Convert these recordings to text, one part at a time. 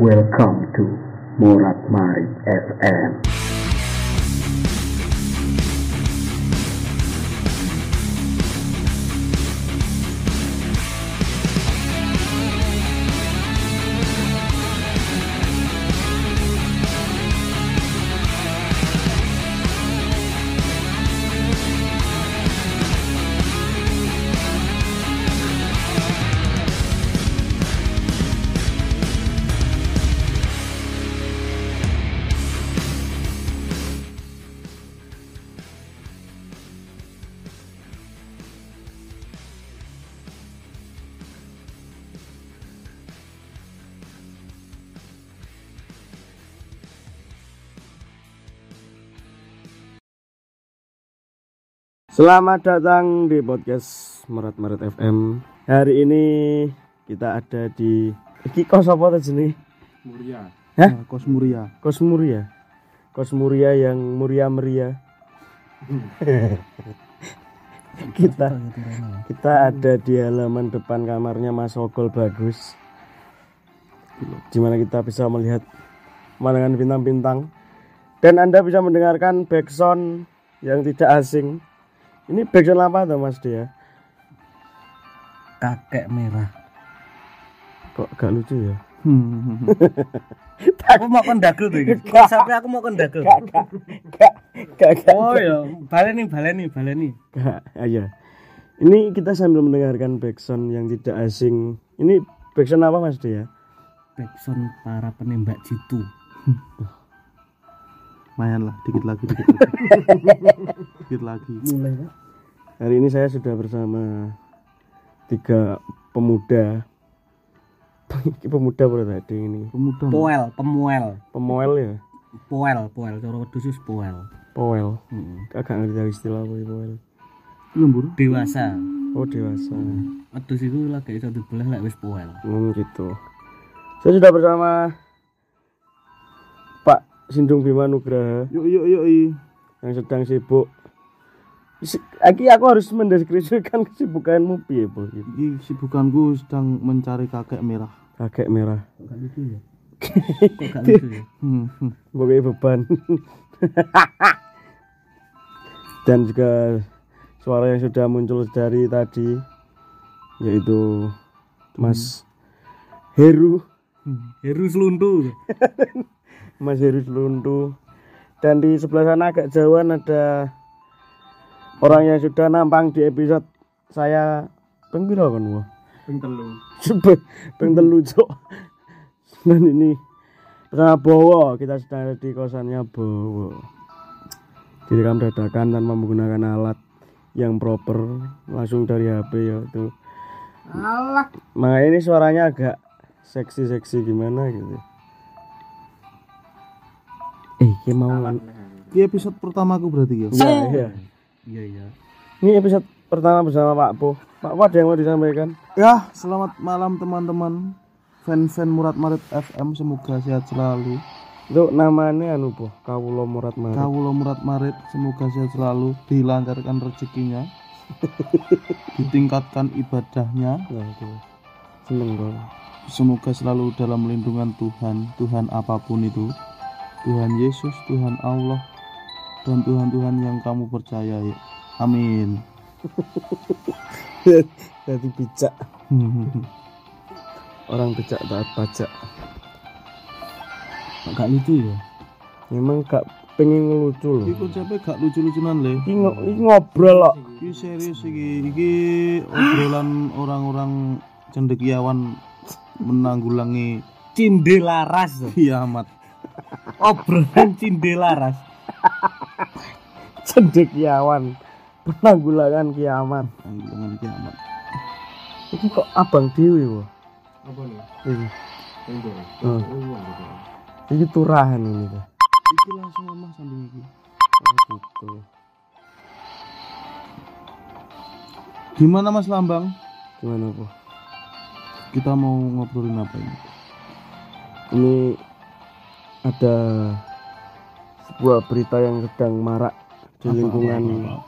Welcome to Morat Marit FM. Selamat datang di podcast Merat Merat FM. Hari ini kita ada di iki kos apa tadi sini? Muria. Hah? Nah, Kos Muria. Kos Muria. Kos Muria yang muria meriah. kita kita ada di halaman depan kamarnya Mas Ogol bagus. Di mana kita bisa melihat pemandangan bintang-bintang dan Anda bisa mendengarkan backsound yang tidak asing. Ini backsound apa tuh Mas Dia? kakek merah Kok gak lucu ya? aku mau kondagel tuh ini sampai aku mau kondagel Gak, gak, gak. oh ya baleni baleni baleni Gak, ah, iya. Ini kita sambil mendengarkan backsound yang tidak asing. Ini backsound apa Mas Dia? backsound para penembak jitu Lumayan lah, dikit lagi, dikit lagi. dikit lagi. mulai Hari ini saya sudah bersama tiga pemuda. pemuda berarti ini. Pemuda. poel pemuel Pemoel ya? poel poel cara wedus poel Poel. Hmm. Agak ngerti istilah apa itu poel. Lembur. dewasa Oh dewasa. wedus itu lagi iso dibelah lek wis poel Hmm, gitu. Saya sudah bersama Sindung Bima Nugraha Yuk, yuk, yuk, yang sedang sibuk. Si- Aki aku harus mendeskripsikan kesibukanmu piye, Bu? Iki sibukanku sedang mencari kakek merah. Kakek merah. gak lucu ya gak lucu ya Hmm, hmm. Beban. Dan juga suara yang sudah muncul dari tadi yaitu Mas Heru, Heru seluntu Mas Heru Seluntu. Dan di sebelah sana agak jauhan ada orang yang sudah nampang di episode saya peng kan wah. Ping telu. Cepet peng telu Cok. Dan ini bersama Bowo kita sedang ada di kosannya Bowo. Direkam dadakan tanpa menggunakan alat yang proper langsung dari HP ya itu. alah Makanya ini suaranya agak seksi-seksi gimana gitu. Eh, ini mau Ini episode pertamaku berarti ya. Iya, iya. iya iya Ini episode pertama bersama Pak Po. Pak Po ada yang mau disampaikan? Ya, selamat malam teman-teman. Fan-fan Murat Marit FM semoga sehat selalu. Itu namanya anu Po, Kawulo Murat Marit. Kawula Murat Marit semoga sehat selalu, dilancarkan rezekinya, ditingkatkan ibadahnya, itu. Seneng dong. Semoga selalu dalam lindungan Tuhan, Tuhan apa pun itu, Tuhan Yesus, Tuhan Allah, dan Tuhan-Tuhan yang kamu percayai. Amin. Jadi bijak. Orang bijak taat pajak. gak lucu ya Memang gak pengen ngelucu loh. Iki konsepnya gak lucu-lucunan le. Iki ngo- iki ngobrol kok. Iki serius iki. Iki obrolan orang-orang cendekiawan menanggulangi cindelaras kiamat. Obrolan cindelaras Cendekiawan. Penanggulangan kiamat. Menanggulangi kiamat. Iki kok abang dewi wah. Apa nih? Iki. Oh. Iki turahan ini tuh. Iki langsung omah samping iki. Oh, gitu. Gimana Mas Lambang? Gimana po? Kita mau ngobrolin apa ini? Ini ada sebuah berita yang sedang marak di Apa, lingkungan apa, apa?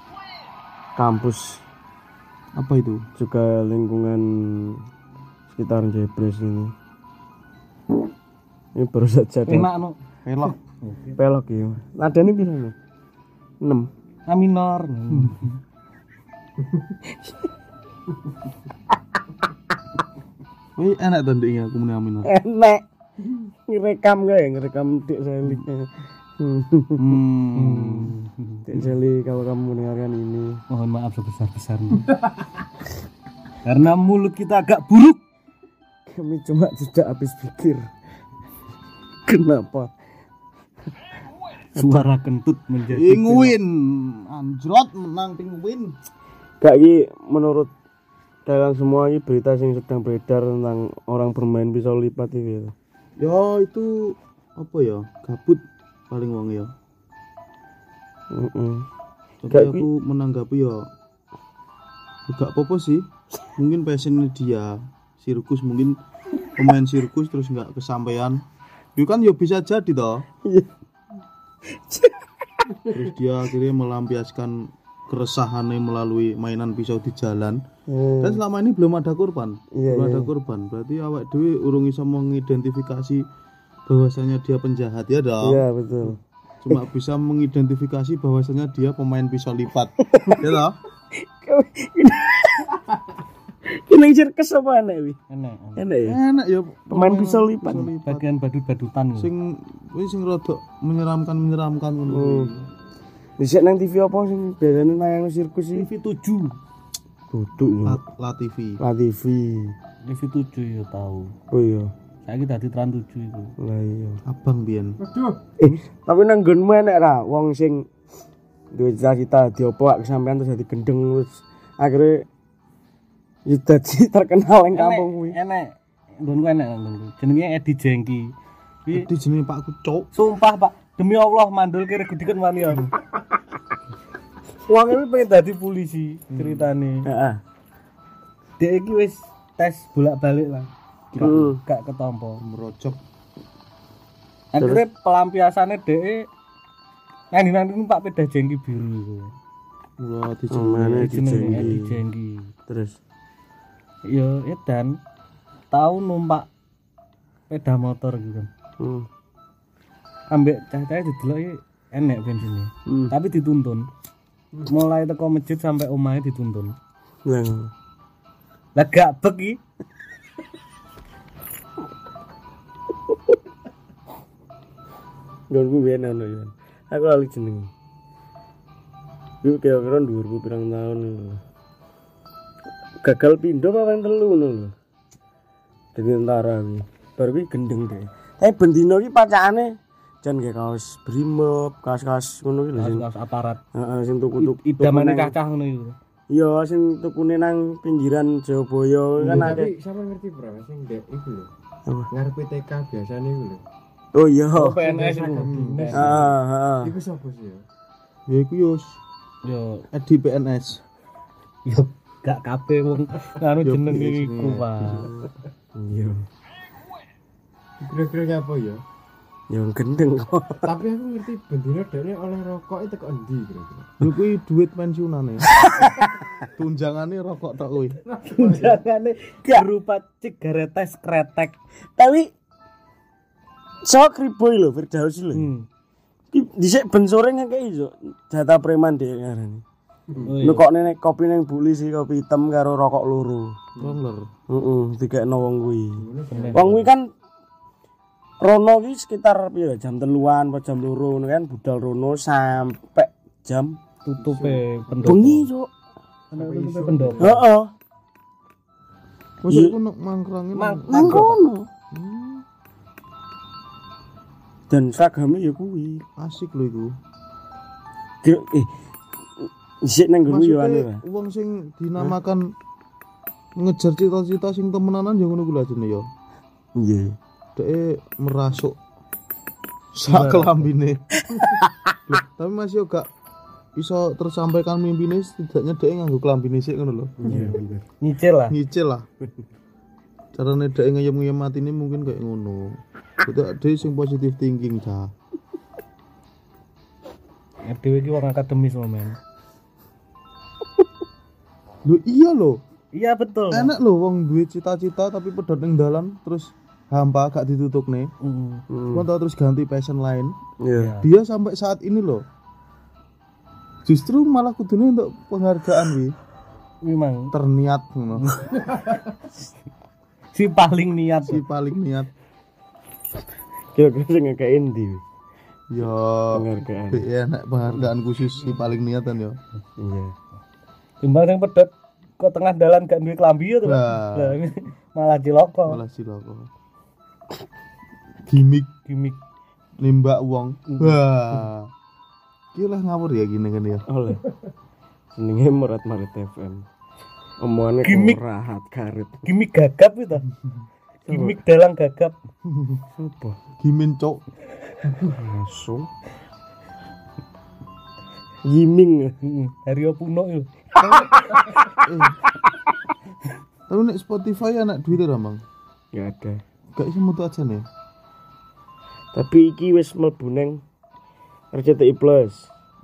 kampus Apa itu? juga lingkungan sekitar Jebres ini Ini baru saja ada Enak no. pelok pelok ya. Nadanya piro nih? 6. A minor. Wih enak ndek aku muni aminor Enak. Ngerekam gak ya? Ngerekam Dik Seli. hmm. Dik Seli kalau kamu mendengarkan ini. Mohon maaf sebesar-besarnya. Karena mulut kita agak buruk. Kami cuma tidak habis pikir. Kenapa? Suara kentut menjadi Penguin anjrot menang penguin Gak ki menurut kalian semua ini berita yang sedang beredar tentang orang bermain pisau lipat itu. Ya itu apa ya? Gabut paling wong ya. Heeh. tapi Gak, aku menanggapi ya gak apa-apa sih. Mungkin passionnya dia sirkus mungkin pemain sirkus terus nggak kesampaian. Itu kan ya bisa jadi toh. Iya. terus dia akhirnya melampiaskan keresahannya melalui mainan pisau di jalan Hmm. kan selama ini belum ada korban Iya, belum iya. ada korban berarti awak dewi urung bisa mengidentifikasi bahwasanya dia penjahat ya dong Iya betul. cuma bisa mengidentifikasi bahwasanya dia pemain pisau lipat ya toh Ini circus apa enak wi? Enak. Enak ya. enak ya Pemain pisau lipat. Bagian badut-badutan. sing sing rada menyeramkan menyeramkan ngono Bisa nang TV apa sing biasanya nayang sirkus sih? TV 7. Duduk. La, La TV La TV. TV 7 ya tahu. Oh iya. Saya tadi Trans 7 itu. Lah iya. abang biyen Eh, tapi nang nggonmu enek ra wong sing duwe cita-cita diopo gak kesampean terus dadi gendeng terus akhirnya ya dadi terkenal ing kampung kuwi. Enak. Nggonku enak nggonku. Jenenge Edi Jengki. Kuwi di jenenge Pak Kucuk sumpah Pak, demi Allah mandul kira gedikan wani aku. Wong ini pengen dadi polisi ceritane. Heeh. Dek iki wis tes bolak-balik lah. Gak, Hmm. gak ketompo. merojok Akhirnya pelampiasannya dek nanti nanti Pak Peda Jengki biru itu. Wah, di Edi dijengki. Jengki. Terus Ya edan tahu numpak sepeda motor gitu hmm. Ambek cah-cah didelok iki enek bensinnya. Hmm. Tapi dituntun. Mulai teko masjid sampai omahe dituntun. Lah. Lah gak bek iki. Nggonku biyen ono ya. Aku lali jeneng. Iku kira-kira dhuwurku pirang tahun lho. Gagal pindho apa ping telu ngono lho. Dadi tentara kuwi. Baru kuwi gendeng deh. Tapi bendino iki pacakane jan nggih kaos brimob, kaos-kaos ngono kuwi lho sing Kaos aparat. heeh sing tuku-tuku. Idamane nang- cacah ngono iku. Iya, sing tukune nang pinggiran Jayabaya kan Tapi akeh. sama ngerti bro, sing dek iku lho. Apa? Ngarepe TK biasane iku lho. Oh iya. PNS Sing iku. Heeh, heeh. Iku sapa sih ya? ya iku yo Yo Edi PNS yo gak kabeh wong anu Yo, jeneng iku. Pak. Iya. Kira-kira nyapa ya? Yang gendeng kok. Tapi aku ngerti bendino dekne oleh rokok itu teko endi kira-kira. lho kuwi duit pensiunane tunjangane rokok tok kuwi Jangan berupa cigarettes kretek. Tapi sok riboy lho Firdaus lho. Hmm. Dhisik ben sore ngekeki iso jatah preman dhek ngarani. Oh, Lu kok nenek kopi ning buli sih kopi hitam karo rokok loro. roller Heeh, dikekno wong kuwi. Wong kuwi kan Rono ki sekitar piro jam teluan apa jam loro ngono kan budal Rono sampai jam tutupe pendopo. bengi cuk. Tutupe pendopo. Heeh. Masa iku nek mangkrangin Mang- Nang kono. Dan seragamnya ya kuwi. asik lho iku eh Isik nang guru yo anu. maksudnya wong sing dinamakan ngejar cita-cita sing temenanan ya ngono kuwi lah jenenge ya Dhek merasuk sak kelambine tapi masih gak bisa tersampaikan mimpine setidaknya dhek nganggo kelambine sik ngono lho Iya. Nyicil lah. nyicil lah carane dhek ngeyem-ngeyem atine mungkin kayak ngono itu dhek sing positive thinking dah Dhewe iki wong akademis loh, men. lho iya lho Iya betul. enak lho wong duwe cita-cita tapi pedot ning dalan terus hampa gak ditutup nih Mm. Hmm. cuma tahu terus ganti passion lain Iya. dia sampai saat ini loh justru malah kudunya untuk penghargaan wi Memang terniat ngono. si paling niat. si paling niat Kira-kira sing ngekek endi? ya Penghargaan. be enak penghargaan khusus si paling niatan ya Iya. Timbang sing pedot ke tengah dalan gak duwe klambi ya tuh. Ini malah ciloko. malah ciloko gimmick Gimik. nembak uang wah Gila ngawur ya gini kan ya Oleh. Jenenge Murat Marit FM. Omongannya Gimik. kok rahat karet. Gimik gagap itu. Gimik dalang gagap. Apa? gimin cok Langsung. Yiming. Heeh. Hario Puno itu. tapi nek Spotify anak duit ya bang Gak ada. gak bisa mutu aja nih Tapi iki wis mlebu nang RCTI Plus.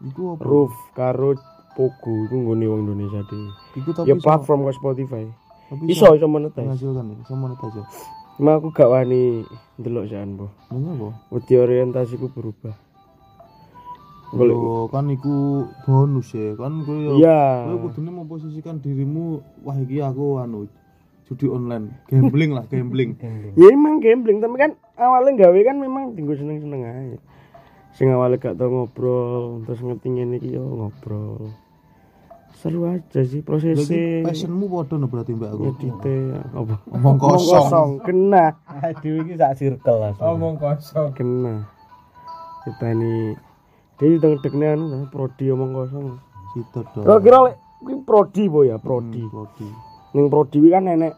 Iku apa? Roof karo Pogo iku nggone wong Indonesia dhewe. Iku tapi Ya platform ke Spotify. tapi Iso iso monetize. menghasilkan ya, iso monetize. Cuma aku gak wani ndelok jan, Bu. Nanya apa? Wedi orientasiku berubah. Yo, kan iku bonus ya, kan yo. Iya. Kowe kudune memposisikan dirimu wah iki aku anu judi online, gambling lah, gambling. Ya emang gambling, tapi kan awalnya gawe kan memang tinggal seneng-seneng aja. Sing awalnya gak tau ngobrol, terus ngerti ngene iki yo ngobrol. Seru aja sih prosesnya. passionmu no berarti mbak aku. Edite apa? Omong kosong. Kena, Aduh iki sak circle lah. Omong kosong. kena. Kita ini dia di tengah anu lah, prodi omong kosong. Situ dong. Kira-kira lek kuwi prodi po ya, prodi. Hmm, Prodi. Ning prodi kan nenek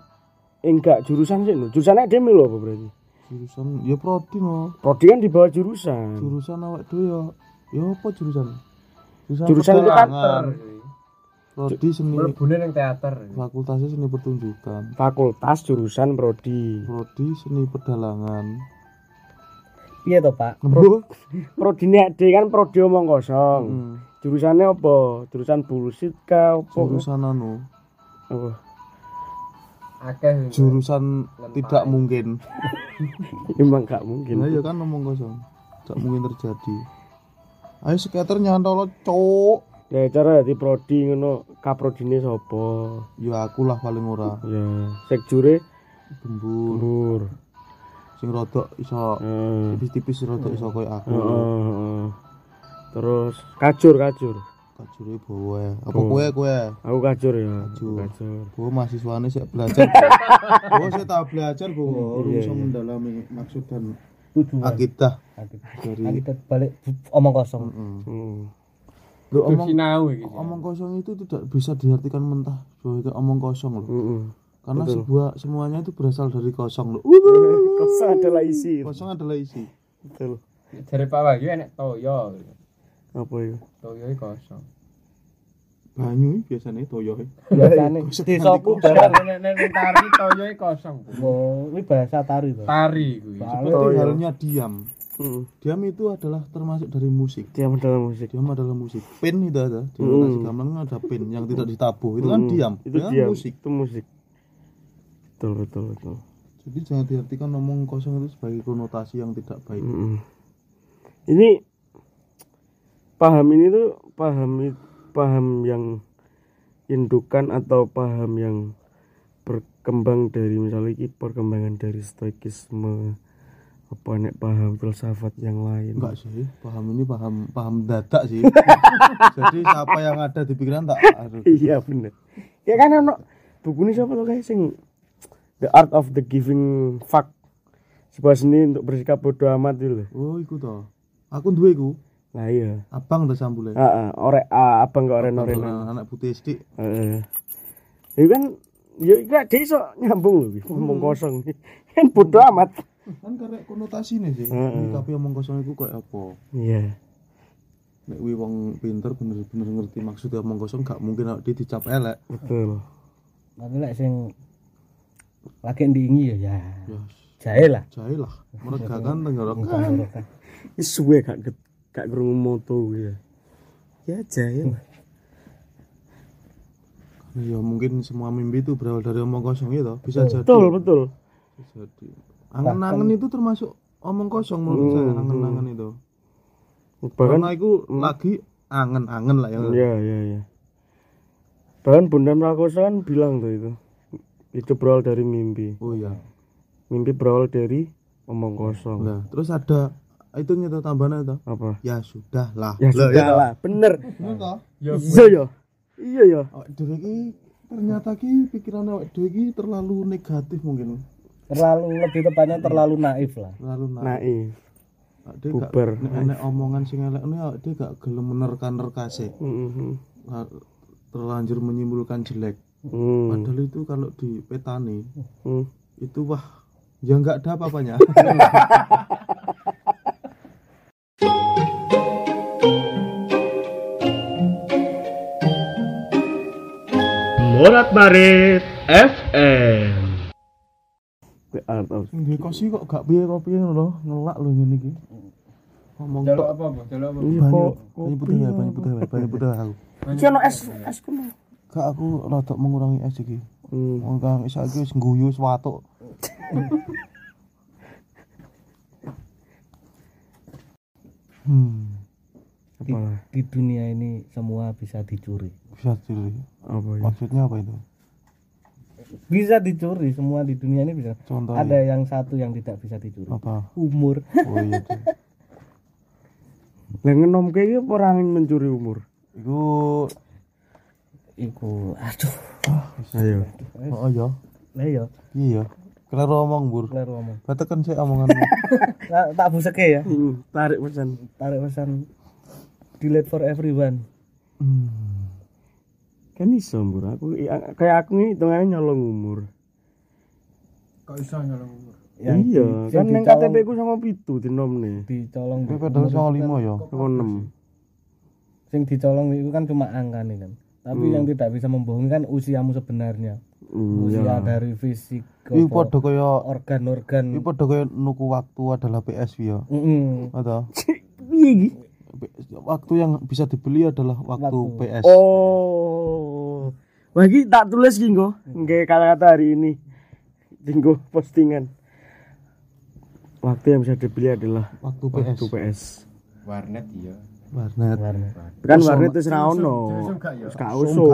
enggak jurusan sih, no. jurusannya dia lho apa berarti? Jurusan ya prodi no. Prodi kan di bawah jurusan. Jurusan awak dhewe ya. Ya apa jurusan? Jurusan itu kan pedalangan. Prodi seni Mlebune ning teater. fakultasnya seni pertunjukan. fakultas jurusan prodi. Prodi seni pedalangan. Piye to, Pak? Nembo. Prodi D kan prodi omong kosong. Hmm. Jurusannya apa? Jurusan bullshit kah apa? Jurusan anu, Apa? Akeh. jurusan tidak mungkin. Emang gak mungkin. Nah ya kan ngomong kosong. Tidak mungkin terjadi. Ayo skater nyantol cok. Ya cara di prodi ngono kaprodine sapa? Ya aku lah paling ora. Ya, sekjure Gembur. lur. Sing rodok iso tipis-tipis rodok iso koyo aku. Heeh, heeh. Terus kacur kacur. Kajure bawa. Apa kowe kowe? Aku kacur ya. Kacur. Kacur. Bawa mahasiswane sik belajar. Bawa saya tak belajar bawa Iya, iso iya. mendalami maksud dan Tujuan. akidah Kita dari balik omong kosong. Heeh. Hmm. Omong sinau iki. omong kosong itu tidak bisa diartikan mentah sebagai omong kosong loh. Heeh. Karena Betul. sebuah semuanya itu berasal dari kosong loh. Kosong adalah isi. Kosong adalah isi. Betul. Jare Pak Wahyu enek toyo. Apa itu? Toyo iki kosong. Banyu biasanya toyo. Biasane desaku barang Nek nek tari toyo iki kosong. Oh, ini bahasa tari to. Tari kuwi. Seperti Toyo. halnya diam. Heeh. Diam itu adalah termasuk dari musik. Dia dalam musik. Diam adalah musik. Pin itu ada. Di Hmm. notasi gamelan ada pin yang tidak ditabuh. Itu kan Hmm. diam. Itu Ya, diam. musik. Itu musik. Betul betul betul. Jadi jangan diartikan ngomong kosong itu sebagai konotasi yang tidak baik. Mm-mm. Ini paham ini tuh paham paham yang indukan atau paham yang berkembang dari misalnya ini perkembangan dari stoikisme apa nek paham filsafat yang lain Enggak sih, paham ini paham paham dadak sih. Jadi siapa yang ada di pikiran tak aduh. iya bener ya kan ono buku ini siapa tuh guys sing The Art of the Giving Fuck sebuah seni untuk bersikap bodoh amat loh Oh, iku toh. Aku duwe iku. Lah iya Abang dah sambule. ah, ah, orek ah, abang gak oren oren Anak putih sithik. Heeh. Ya kan ya gak iso nyambung lho iki, ngomong kosong. Kan bodo amat. Kan karek konotasi nih sih. Heeh. Tapi omong kosong itu kayak apa? Iya. Nek wi wong pinter bener-bener ngerti maksudnya omong kosong gak mungkin awake dhewe dicap elek. Betul. Tapi lek sing lagi ndingi ya ya. Ya, Jahe lah. jahe lah. Meregakan tenggorokan. Wis suwe gak get- gak krungu moto ya. Ya jahil. Ya mungkin semua mimpi itu berawal dari omong kosong ya toh. Bisa jadi. Betul, betul. Bisa jadi. Angen-angen itu termasuk omong kosong menurut saya, angen-angen itu. bahkan Karena itu lagi angen-angen lah ya. ya ya ya bahkan Bunda Prakosa kan bilang tuh itu itu berawal dari mimpi Oh iya. mimpi berawal dari omong kosong Nah, terus ada itu itu tambahan itu. apa Ya sudah lah. ya sudah itu. lah bener Bener toh? iya ya iya ya iki ternyata ki pikirannya awak dhewe iki terlalu negatif mungkin. terlalu lebih tepatnya terlalu naif lah Terlalu naif. naif bubar. nek enek omongan sing elek ini awak dhewe gak gelem menerka-nerka sih. Mhm. terlanjur menyimpulkan jelek. Hmm. Padahal itu kalau di petani Hmm. itu wah ya nggak ada apa-apanya. Morat Marit FM. The art of Nggih kok sih kok gak piye kok piye lho, ngelak lho ngene iki. Ngomong tok. apa apa jaluk apa Banyu, putih ya, banyu putih banyu putih aku. Iki ono es es kuno. Gak aku rada mengurangi es iki. Hmm. Wong kang saiki wis ngguyu wis watuk. Hmm, di, Apa? di dunia ini semua bisa dicuri bisa diri. Apa ya? Maksudnya apa itu? bisa dicuri semua di dunia ini bisa Contohnya ada yang satu yang tidak bisa dicuri apa? umur Oh iya tuh. Lah ngenom kayak orang ingin mencuri umur. Iku iku aduh Ayo. oh iya. lah ya Iya. Kelero omong, Bur. kleru ngomong Katakan saya omonganmu. Tak buseke ya Hmm, Tarik pesan. tarik pesan delete for everyone hmm. Kan iso mbur aku kayak aku nih hitungannya nyolong umur. kok iso nyolong umur Yang iya, di- kan yang neng KTP ku sama pitu dinom nih. dicolong Tapi di- padahal soal lima ya. Sama enam. sing dicolong itu kan cuma angka nih kan tapi yang tidak bisa membohongi kan usiamu sebenarnya Hmm, usia ya. dari fisik Iku apa, padha kaya organ-organ iku padha kaya nuku waktu adalah PSV ya. Mm-mm. Atau Piye iki? Waktu yang bisa dibeli adalah waktu, Waktu. PS. Oh. Iki tak tulis iki nggo. Nggih kata-kata hari ini. Dinggo postingan. Waktu yang bisa dibeli adalah Waktu PS. waktu PS. warnet iya Warnet. Warnet. Kan warnet wis ra ono. Ya? Wis gak usum.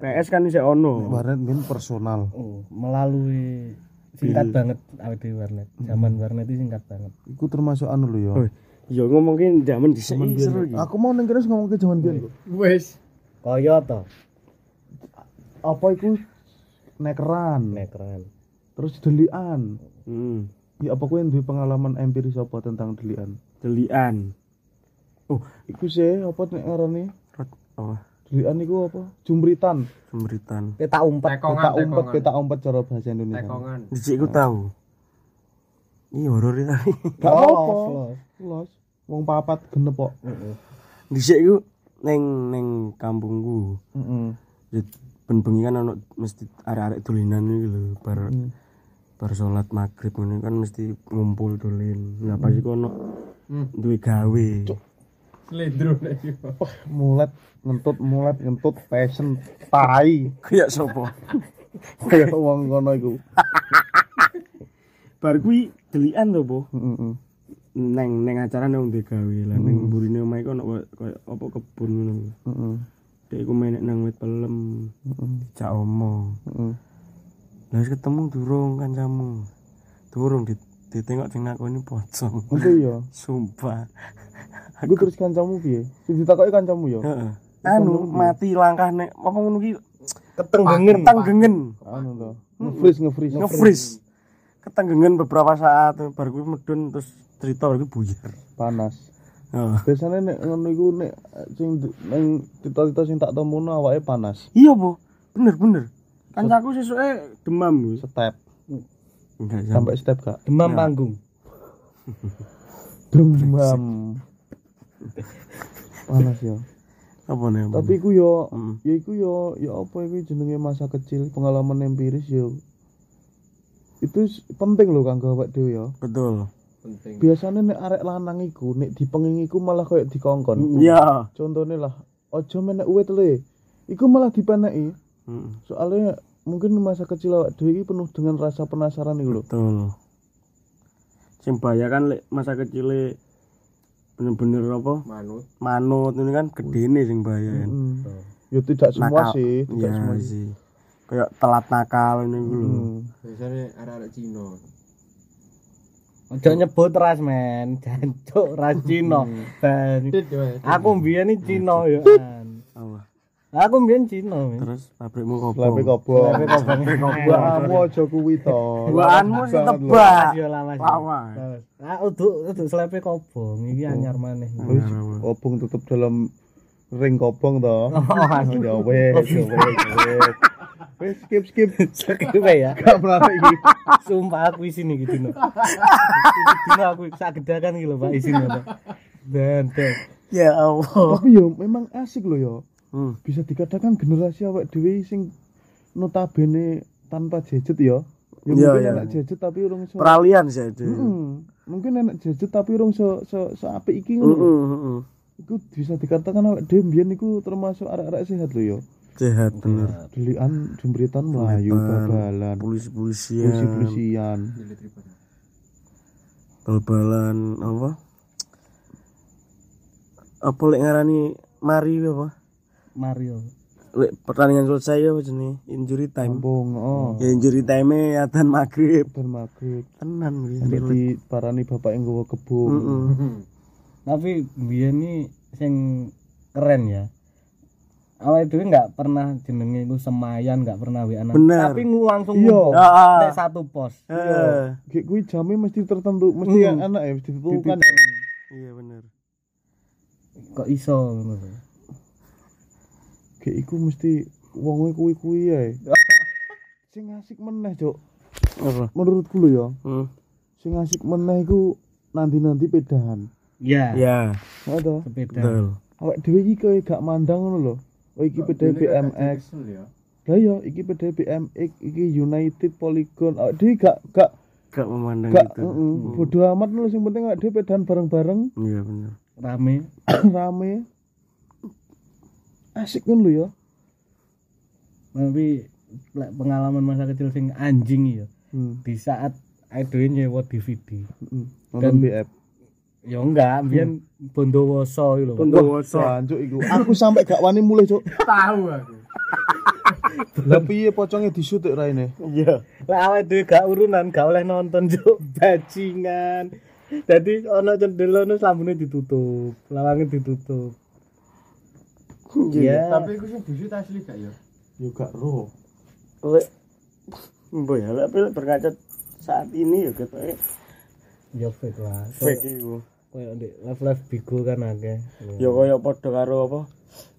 PS kan isih ono. Warnet min personal. Oh, melalui singkat banget awet warnet zaman warnet itu singkat banget Iku termasuk anu lho ya. Oh, Iya ngomongin zaman di sini seru iki. Aku mau neng kene ngomong ke zaman biyen. kok. wes kaya to Apa iku nekeran, nekran terus delian. Hmm. Ya apa kowe duwe pengalaman empiris apa tentang delian? Delian. Oh, Iku sih apa nek ngarani? apa? Delian iku apa? Jumritan. Semberitan. peta umpet tekongan Peta umpet, tekongan peta umpet cara bahasa Indonesia. tekongan Dicik ku tahu. Iya horor tadi. Gak apa-apa. Los, Los. Wong papat genep kok. Dicik ku neng neng kampungku. Heeh. Ben bengi kan ono mesti arek-arek dolinan iki lho bar bar salat maghrib ngene kan mesti ngumpul dolin. Nah pas iku ono Hmm. duwe gawe. nek iki Mulet ngentut mulet ngentut fashion tai. Kayak sapa? Kayak wong ngono iku. Bar kuwi delian to, Po. Heeh. Neng neng acara nang duwe gawe lah neng burine omahe iku ono koyo- apa kebun ngono. Heeh. Dek iku menek nang wit pelem. Heeh. Cak omo. Heeh. Lah wis ketemu durung kancamu. Durung di ditengok sing nakoni pocong. Apa ya? Sumpah. Iku terus kancamu piye? Sing ditakoki kancamu ya? Heeh. Anu mati langkah nek apa ngono ki ketenggengen ketang gengen. Anu to. Nge-freeze nge-freeze. Nge-freeze. Ketang gengen beberapa saat baru kuwi medun terus cerita baru kuwi buyar. Panas. Heeh. Biasanya nek ngono iku nek sing nang cita-cita sing tak temuno awake panas. Iya, Bu. Bener bener. Kancaku sesuke demam wis. Step Enggak sampai step gak? demam panggung Demam. Panas ya. Apa nih? Tapi iku yo Hmm. ya iku yo ya apa iku jenenge masa kecil, pengalaman empiris yo. Itu penting loh kanggo awake dhewe ya. betul. penting Biasanya nek arek lanang iku nek dipengen iku malah koyo dikongkon. Iya. Contohnya lah, ojo menek uwit le. Iku malah dipeneki. Heeh. Soalnya mungkin masa kecil awak dhewe iki penuh dengan rasa penasaran iku lho. Betul. sing bahaya kan lek masa kecil bener-bener apa manut manut ini kan gedene sing bahaya kan Hmm. Ya tidak semua Nakal. sih, tidak Iya semua. sih kayak telat nakal ini gitu lho Hmm. biasanya arek-arek Cina Ojo nyebut ras men, jancuk ras Cina. Ben. Dit, ya, Aku mbiyen iki Cina ya. Aku mbiyen Cina terus pabrikmu Lambe kopo kobong. Tapi kok Kamu aja kuwi to. Banget lho. tebak Yo lah Mas. lawan Ah uduk uduk slepe kobong iki anyar maneh. Wis, Kobong tetep dalam ring kobong to. aduh. Ya wes, ya wes, ya wes. Wes skip skip. Sekene ya. Gak menarik iki. Sumpah aku isine gitu no. Dino aku sak gedakan iki lho Pak isine Pak. Dan dan. ya Allah Tapi yo memang asik lho yo. hmm. Bisa dikatakan generasi awak dhewe sing notabene tanpa gadget yo. Ya Iya, mungkin iya. enak gadget tapi urung so. peralihan sih itu Hmm, mungkin enak gadget tapi urung so so, so apik iki Heeh, ngono. heeh. Iku bisa dikatakan awak dhewe mbiyen iku termasuk arek-arek sehat lho yo. Sehat bener Delian jembritan melayu babalan. polisi-polisian Polisi-polisian. bal-balan apa apa lek ngarani mari apa Mario. lek pertandingan selesai ya apa jenis injury time Kampung, oh. ya injury time e atan maghrib Dan maghrib. tenan gitu di parani bapak yang nggawa kebun. Heeh. Tapi biyen nih sing keren ya. Awalnya dulu nggak pernah jenenge iku semayan, nggak pernah WA. Bener. Tapi ngu langsung Iya. ngumpul. Ah. Nek satu pos. Eh, Kayak kuwi jamnya mesti tertentu, mesti Hmm. yang anak ya, mesti ditentukan. iya bener Kok iso ngono. Kayak iku mesti wonge kuwi-kuwi ya. Sing asik meneh, Cuk. apa Menurutku lho ya, hmm. sing asik meneh iku nanti-nanti pedahan. Iya. ya Heeh to. Sepeda. betul Awak dhewe iki koyo gak mandang ngono lho. Oh iki pedae BMX. ya Lah ya, iki pedae BMX, iki United Polygon. Awak dhewe gak gak gak memandang gak gitu heeh, bodo amat lho sing penting awak dhewe pedahan bareng-bareng. iya bener Rame. rame asik kan lu ya Tapi lek pengalaman masa kecil sing anjing ya. hmm. Di saat Aidwe nyewa DVD. hmm. nonton Dan- BF Ya enggak, biyen Bondowoso iki lho. Bondowoso. Jancuk iku. Aku sampai gak wani mulai cuk. Tahu aku. Lah piye pocongnya disutik raine iya. Lah awake dhewe gak urunan, gak oleh nonton juk bajingan. Jadi ana cendela nus lambune ditutup, lawange ditutup. Iya. tapi aku sih busut asli gak ya? Yo gak ro. Lek Mbok ya lek lek berkaca saat ini ya ketoke Ya fake lah. fake iku Kayak di live live bigo kan akeh. ya kaya padha karo apa?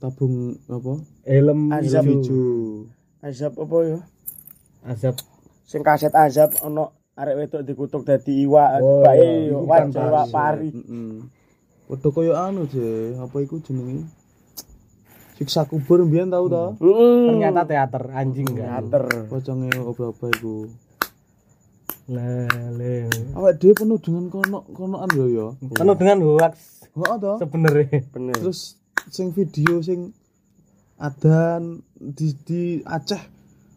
Tabung apa? Helm Azab. hijau azab apa ya? Azab. Sing kaset azab ono arek wedok dikutuk dadi iwak. Oh, bae iya. iwak Ikan iwak pari. heeh padha koyo anu je apa iku jenenge? Siksa kubur mbiyen tau to heeh ternyata teater anjing kan. teater. Pocongnya opo-opo iku Lele. awak dhewe penuh dengan konok-konokan yo yo Penuh dengan hoax heeh to sebenarnya. bener terus sing video sing adan di di Aceh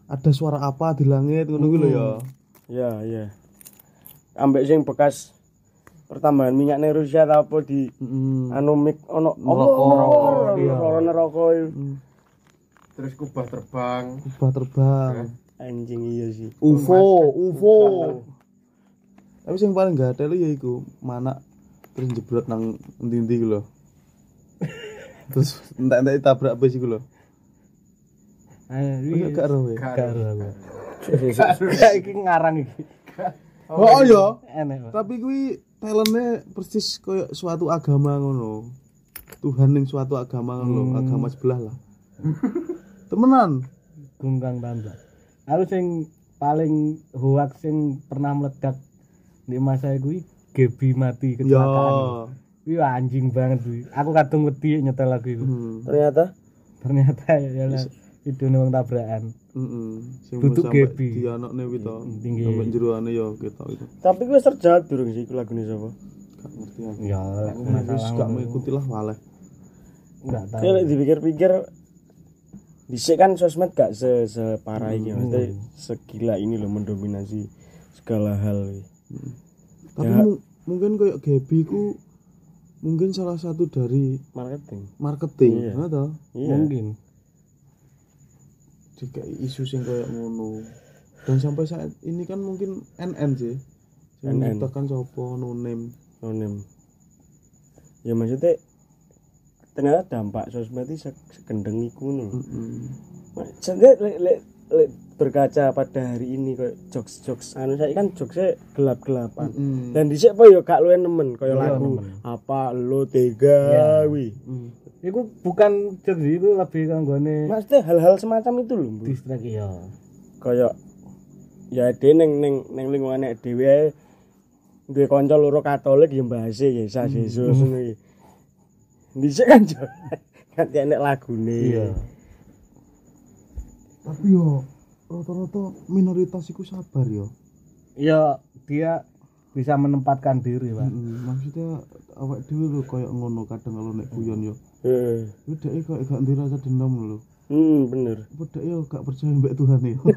ada suara apa di langit ngono kuwi lho ya. ya iya ambek sing bekas pertambahan minyak ning Rusia ta apa di Heeh. anu mik ono Neraka. iya neraka iku. terus kubah terbang Ubah terbang. Anjing iya sih UFO, UFO. Tapi sing paling gak ada ya iku mana terus jeblok nang endi-endi iku lho. terus entek-entek tabrak bus iku lho. Ayo, Iya gak ero we. gak ero. Gak iki ngarang iki. Oh iya. Enek. Pak. Tapi kuwi talentnya persis koyo suatu agama ngono. Tuhan ning suatu agama ngono, lho, agama sebelah lah. Temenan. Gunggang tanda. Aku sing paling hoax sing pernah meledak di masa iku Gebi mati Ya. kecelakaan. Wih anjing banget kuwi. Aku kadung wedi nyetel lagu itu. Hmm. ternyata Ternyata ya lah video wong tabrakan. Heeh. Sing Duduk sampai Gebi. di anakne kuwi to. Tinggi. Sampai jeroane ya ketok itu. tapi gue terjawab durung sih iku lagune sapa Gak ngerti aku. Ya lek Wis gak mengikuti lah waleh. enggak tahu. Kayak lek dipikir-pikir Dhisik kan sosmed gak se separah ini, maksudnya segila ini loh mendominasi segala hal. Tapi Ya. mu- mungkin kayak Gaby ku mungkin salah satu dari marketing marketing, Iya. iya. toh? iya Mungkin. Jika isu sing kayak ngono. Dan sampai saat ini kan mungkin NN sih. Yang NN. menciptakan sopo no name. nonim ya maksudnya ternyata dampak sosmed itu se- segendeng iku lho lek lek lek berkaca pada hari ini kayak jokes jokes anu saya kan jokesnya gelap gelapan Mm-mm. dan dhisik apa ya gak luwih nemen kaya Iya, lagu nemen. apa lo tega Iya. wi Mm. Iku bukan jokes itu lebih kanggone maksudnya hal-hal semacam itu lho Bu. distract ya. kaya ya de ning ning ning lingkungan dhewe ae duwe kanca loro Katolik ya bahasa Yesus Yesus ngono iki. Dhisik kan jo ganti enek lagune. Iya. Tapi yo rata-rata minoritas iku sabar yo. Ya dia bisa menempatkan diri, Pak. Mm-mm. Maksudnya awak dhewe lho koyo ngono kadang kalau nek guyon yo. Heeh. Wedake koyo gak ndek rasa dendam lho. Hmm, bener. Wedake yo gak percaya mbek Tuhan yo.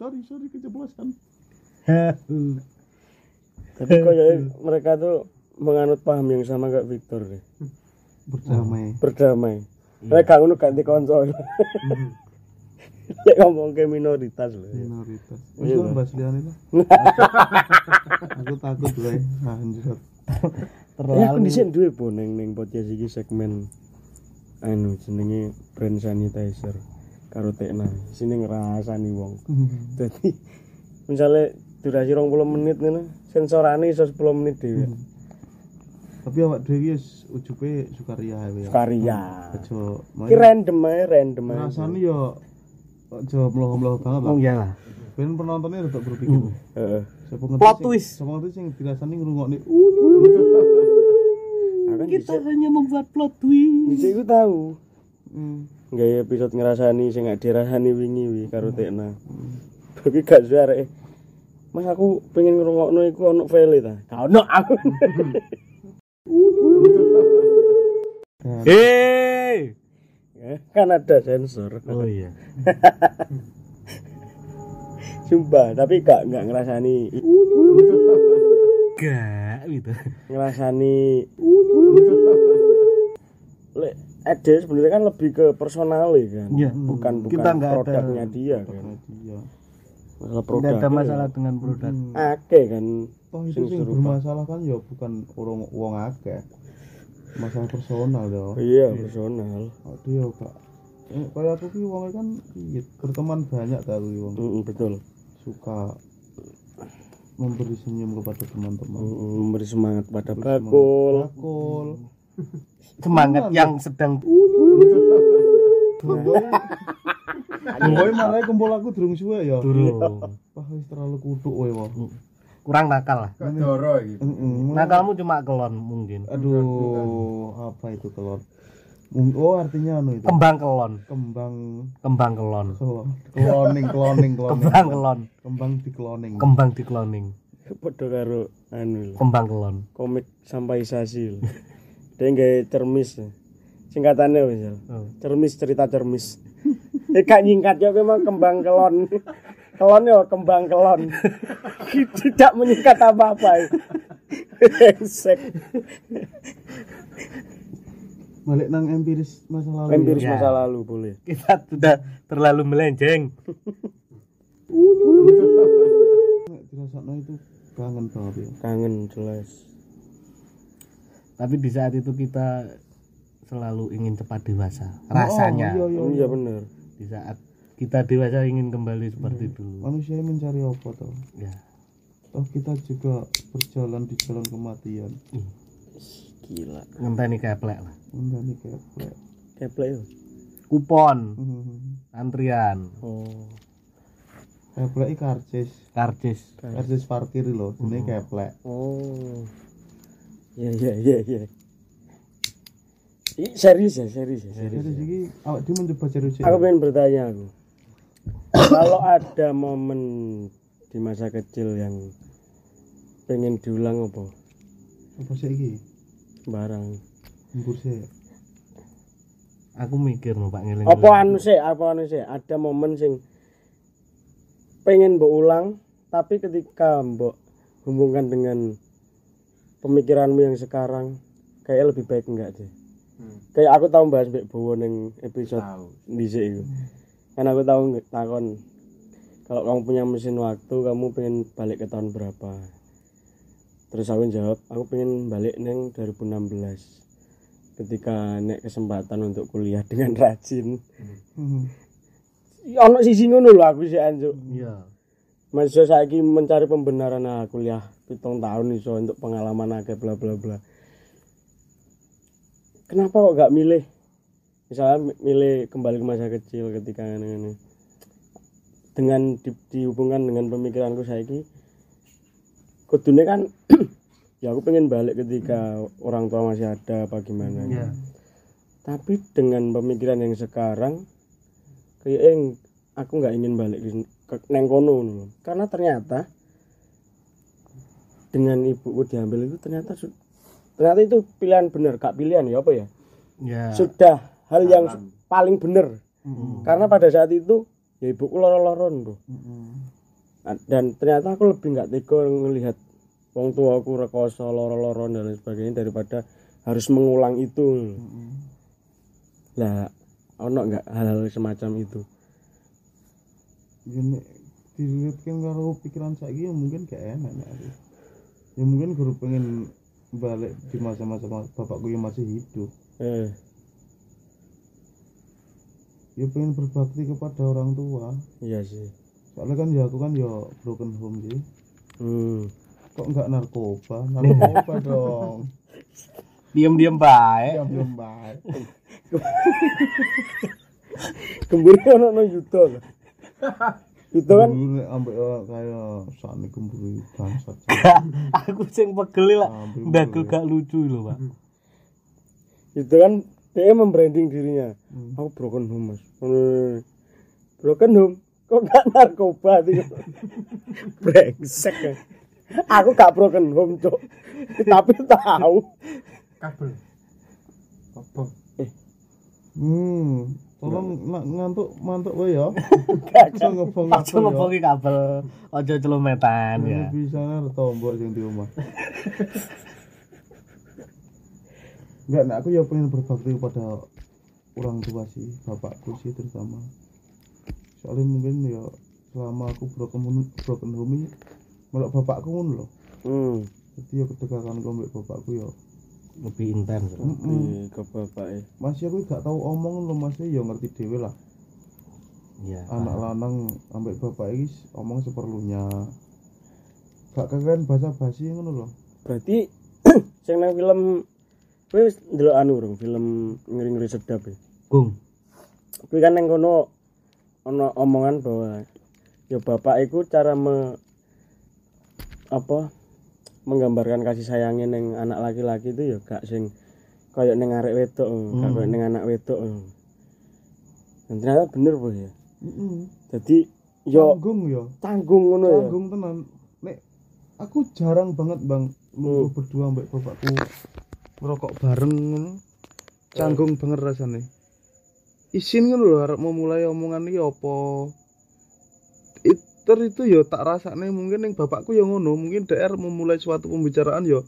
sorry, sorry keceplosan. Tapi kaya mereka tuh menganut paham yang sama kayak Victor deh. Berdamai. Berdamai. Mereka ngono ganti kanca. Ya ngomong ke minoritas loh. minoritas. Iya, Wis Bang. bahas liyane lah. Aku takut wae. Anjir. Ya aku dhisik duwe po ning ning podcast iki segmen anu jenenge brand sanitizer karo Tekna. Sini ngrasani wong. Jadi misalnya durasi 20 menit ngono, sensorane iso 10 menit dhewe. Tapi awak dhewe wis ujube sukarya wae. ya. Karya. Aja Ki random ae, random ae. rasane yo aja mloho-mloho banget lah. Oh iyalah. Ben penontonnya rada berpikir. Heeh. Siapa ngerti Plot twist. Siapa ngerti sing dirasani ngrungokne. Akan Kita bisa hanya membuat plot twist. bisa iku tahu. Hmm. Gaya episode ngerasani sing gak dirasani wingi wi karo Tekna. Bagi gak suara Mas aku pengen ngrungokno iku ono file ta. Gak ono aku. Hei. Ya, kan ada sensor. Oh iya. Sumpah, tapi gak gak ngerasani Gak gitu. ngerasani lek Ede sebenarnya kan lebih ke personal kan. Iya. Bukan bukan Kita nggak ada- produknya dia kan. Iya. Masalah produk. Tidak ada masalah dengan produk. Ake kan. Toh itu Sing serupa. bermasalah kan ya bukan orang wong akeh. Masalah personal yo. Iya, personal. Aduh yo gak eh, kayak aku ki wong kan iya, berteman banyak ta aku wong Mm, betul. suka memberi senyum kepada teman-teman. Mm, memberi semangat pada bakul. Bakul. Semangat yang sedang Boy malah kumpul aku durung suwe ya. turun. Wah wis terlalu kutuk kowe wah. Kurang nakal lah. Doro iki. Heeh. Nakalmu cuma kelon mungkin. Aduh, apa itu kelon? Oh, artinya anu itu. Kembang kelon. Kembang Kembang kelon. kelon. Cloning, cloning, cloning. Kembang kelon. Kembang di cloning. Kembang di cloning. Padha karo anu lho, Kembang kelon. komik sampaisasi lho. Dia nggawe cermis. Singkatannya ya. Oh. Cermis cerita cermis. Eh gak nyingkat ya memang kembang kelon. Kelon ya kembang kelon. Tidak menyingkat apa-apa. Brengsek. Balik nang empiris masa lalu. Empiris Ya. masa lalu boleh. Kita sudah terlalu melenceng. Dirasakno itu kangen banget ya. Kangen jelas. Tapi di saat itu kita selalu ingin cepat dewasa. Rasanya. Oh, iya, iya, Iya bener. Di saat kita dewasa ingin kembali seperti dulu. Manusia mencari apa toh? Ya. Toh kita juga berjalan di jalan kematian. Gila. Ngenteni keplek lah. Mendani keplek. Keplek yo. Kupon, Hmm. antrian, Oh. Keplek karcis. karcis. Karcis parkir lho, jenenge keplek. Oh. Iya iya iya iya. Ih, serius ya, serius ya, serius. Jadi ya. iki awak dhewe mencoba cari Aku pengen bertanya aku. Kalau ada momen di masa kecil yang pengen diulang apa? apa sih iki? Barang. Mbur sih. Aku mikir no Pak ngeling. Apa anu sih? Apa anu sih? Ada momen sing pengen mbok ulang tapi ketika mbok hubungkan dengan pemikiranmu yang sekarang kayak lebih baik enggak deh kayak aku tahu bahas Mbak Bowo ning episode dhisik itu kan aku tahu nge- takon kalau kamu punya mesin waktu kamu pengen balik ke tahun berapa terus aku jawab aku pengen balik neng 2016 ketika nek kesempatan untuk kuliah dengan rajin Hmm. Ya, ono sisi ngono lho aku sih anjuk Iya. Masih saiki mencari pembenaran ah kuliah pitung tahun iso untuk pengalaman akeh bla bla bla. Kenapa kok gak milih? Misalnya mi- milih kembali ke masa kecil ketika ngene Dengan di- dihubungkan dengan pemikiranku saiki kudune kan ya aku pengen balik ketika orang tua masih ada apa gimana. Iya. Tapi dengan pemikiran yang sekarang kayak yang aku nggak ingin balik ke, ke neng kono karena ternyata dengan ibuku diambil itu ternyata ternyata itu pilihan benar gak pilihan ya apa ya Iya. sudah hal yang paling benar karena pada saat itu ya ibuku loro-loron tuh Nah, dan ternyata aku lebih nggak tega ngelihat wong tua aku rekoso loro-loron dan lain sebagainya daripada harus mengulang itu. Lah ono nggak hal-hal semacam itu? Ya nek dilihatkan karo pikiran saiki ya mungkin gak enak nek aku. ya mungkin guru pengen balik di masa-masa ma- bapakku yang masih hidup. Eh ya pengen berbakti kepada orang tua. Iya sih. Soalnya kan ya aku kan ya broken home sih. Hmm. kok nggak narkoba? Narkoba dong. Diam-diam baik. yang belum baik. Gemburi ono no yuto. Yuto kan? Ambek eh, kayak saat ini kembali bangsat. Aku sing pegel lah. Ndagel dulu gak lucu lho, Pak. itu kan dia membranding dirinya. Hmm. aku broken home mas. Ngono. broken home? Kok gak narkoba sih brengsek ya. aku gak broken home cok tapi tahu. Kabel. Apa hmm. Tolong nak ngantuk mantuk wae ya? Bisa ngebong Aja kabel ya? ngebongi kabel. Aja celometan ya. Bisa nih tombol yang di rumah. Enggak, nah aku ya pengen berbakti kepada orang tua sih, bapakku sih terutama. Soalnya mungkin ya selama aku broken home, broken home ini, malah bapakku ngono loh. hmm. Jadi ya kedekatan ambek bapakku ya. Lebih intens. Mm-mm. Di ke bapak ya Masih aku gak tahu omong loh, masih ya ngerti dewe lah. Iya. Anak lanang ambek bapak ini omong seperlunya. Gak keren bahasa basi ngono loh. berarti sing nang film kowe wis ndelok anu rong film ngeri-ngeri sedap ya Gung. kuwi kan nang kono ana omongan bahwa ya bapak iku cara me apa menggambarkan kasih sayangnya neng anak laki-laki itu ya gak sing kayak neng arek wedok gak Hmm. kayak neng anak wedok dan ternyata bener boh ya Mm-mm. jadi yo Tanggung ya. tanggung ngono ya canggung tenan nek aku jarang banget bang lu berdua mbak bapakku ngerokok bareng ngono. Canggung banget rasanya isin ngono lho arep mau mulai omongan iki apa? Iter itu ya tak rasane mungkin yang bapakku ya ngono mungkin DR memulai suatu pembicaraan ya.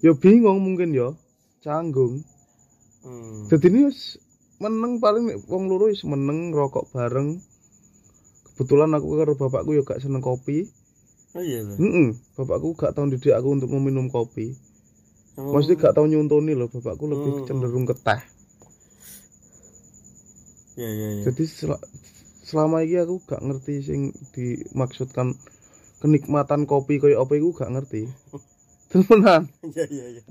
Ya bingung mungkin ya canggung. Hmm. jadi ini meneng paling wong loro wis meneng rokok bareng. Kebetulan aku karo bapakku ya gak seneng kopi. Oh iya Heeh, bapakku gak tau didik aku untuk meminum kopi. Oh. Maksudnya gak tau nyuntoni loh, bapakku lebih Hmm. cenderung ke teh. iya iya iya Jadi sel- selama ini aku gak ngerti sing dimaksudkan kenikmatan kopi koyo apa iku gak ngerti. Tenan, iya iya iya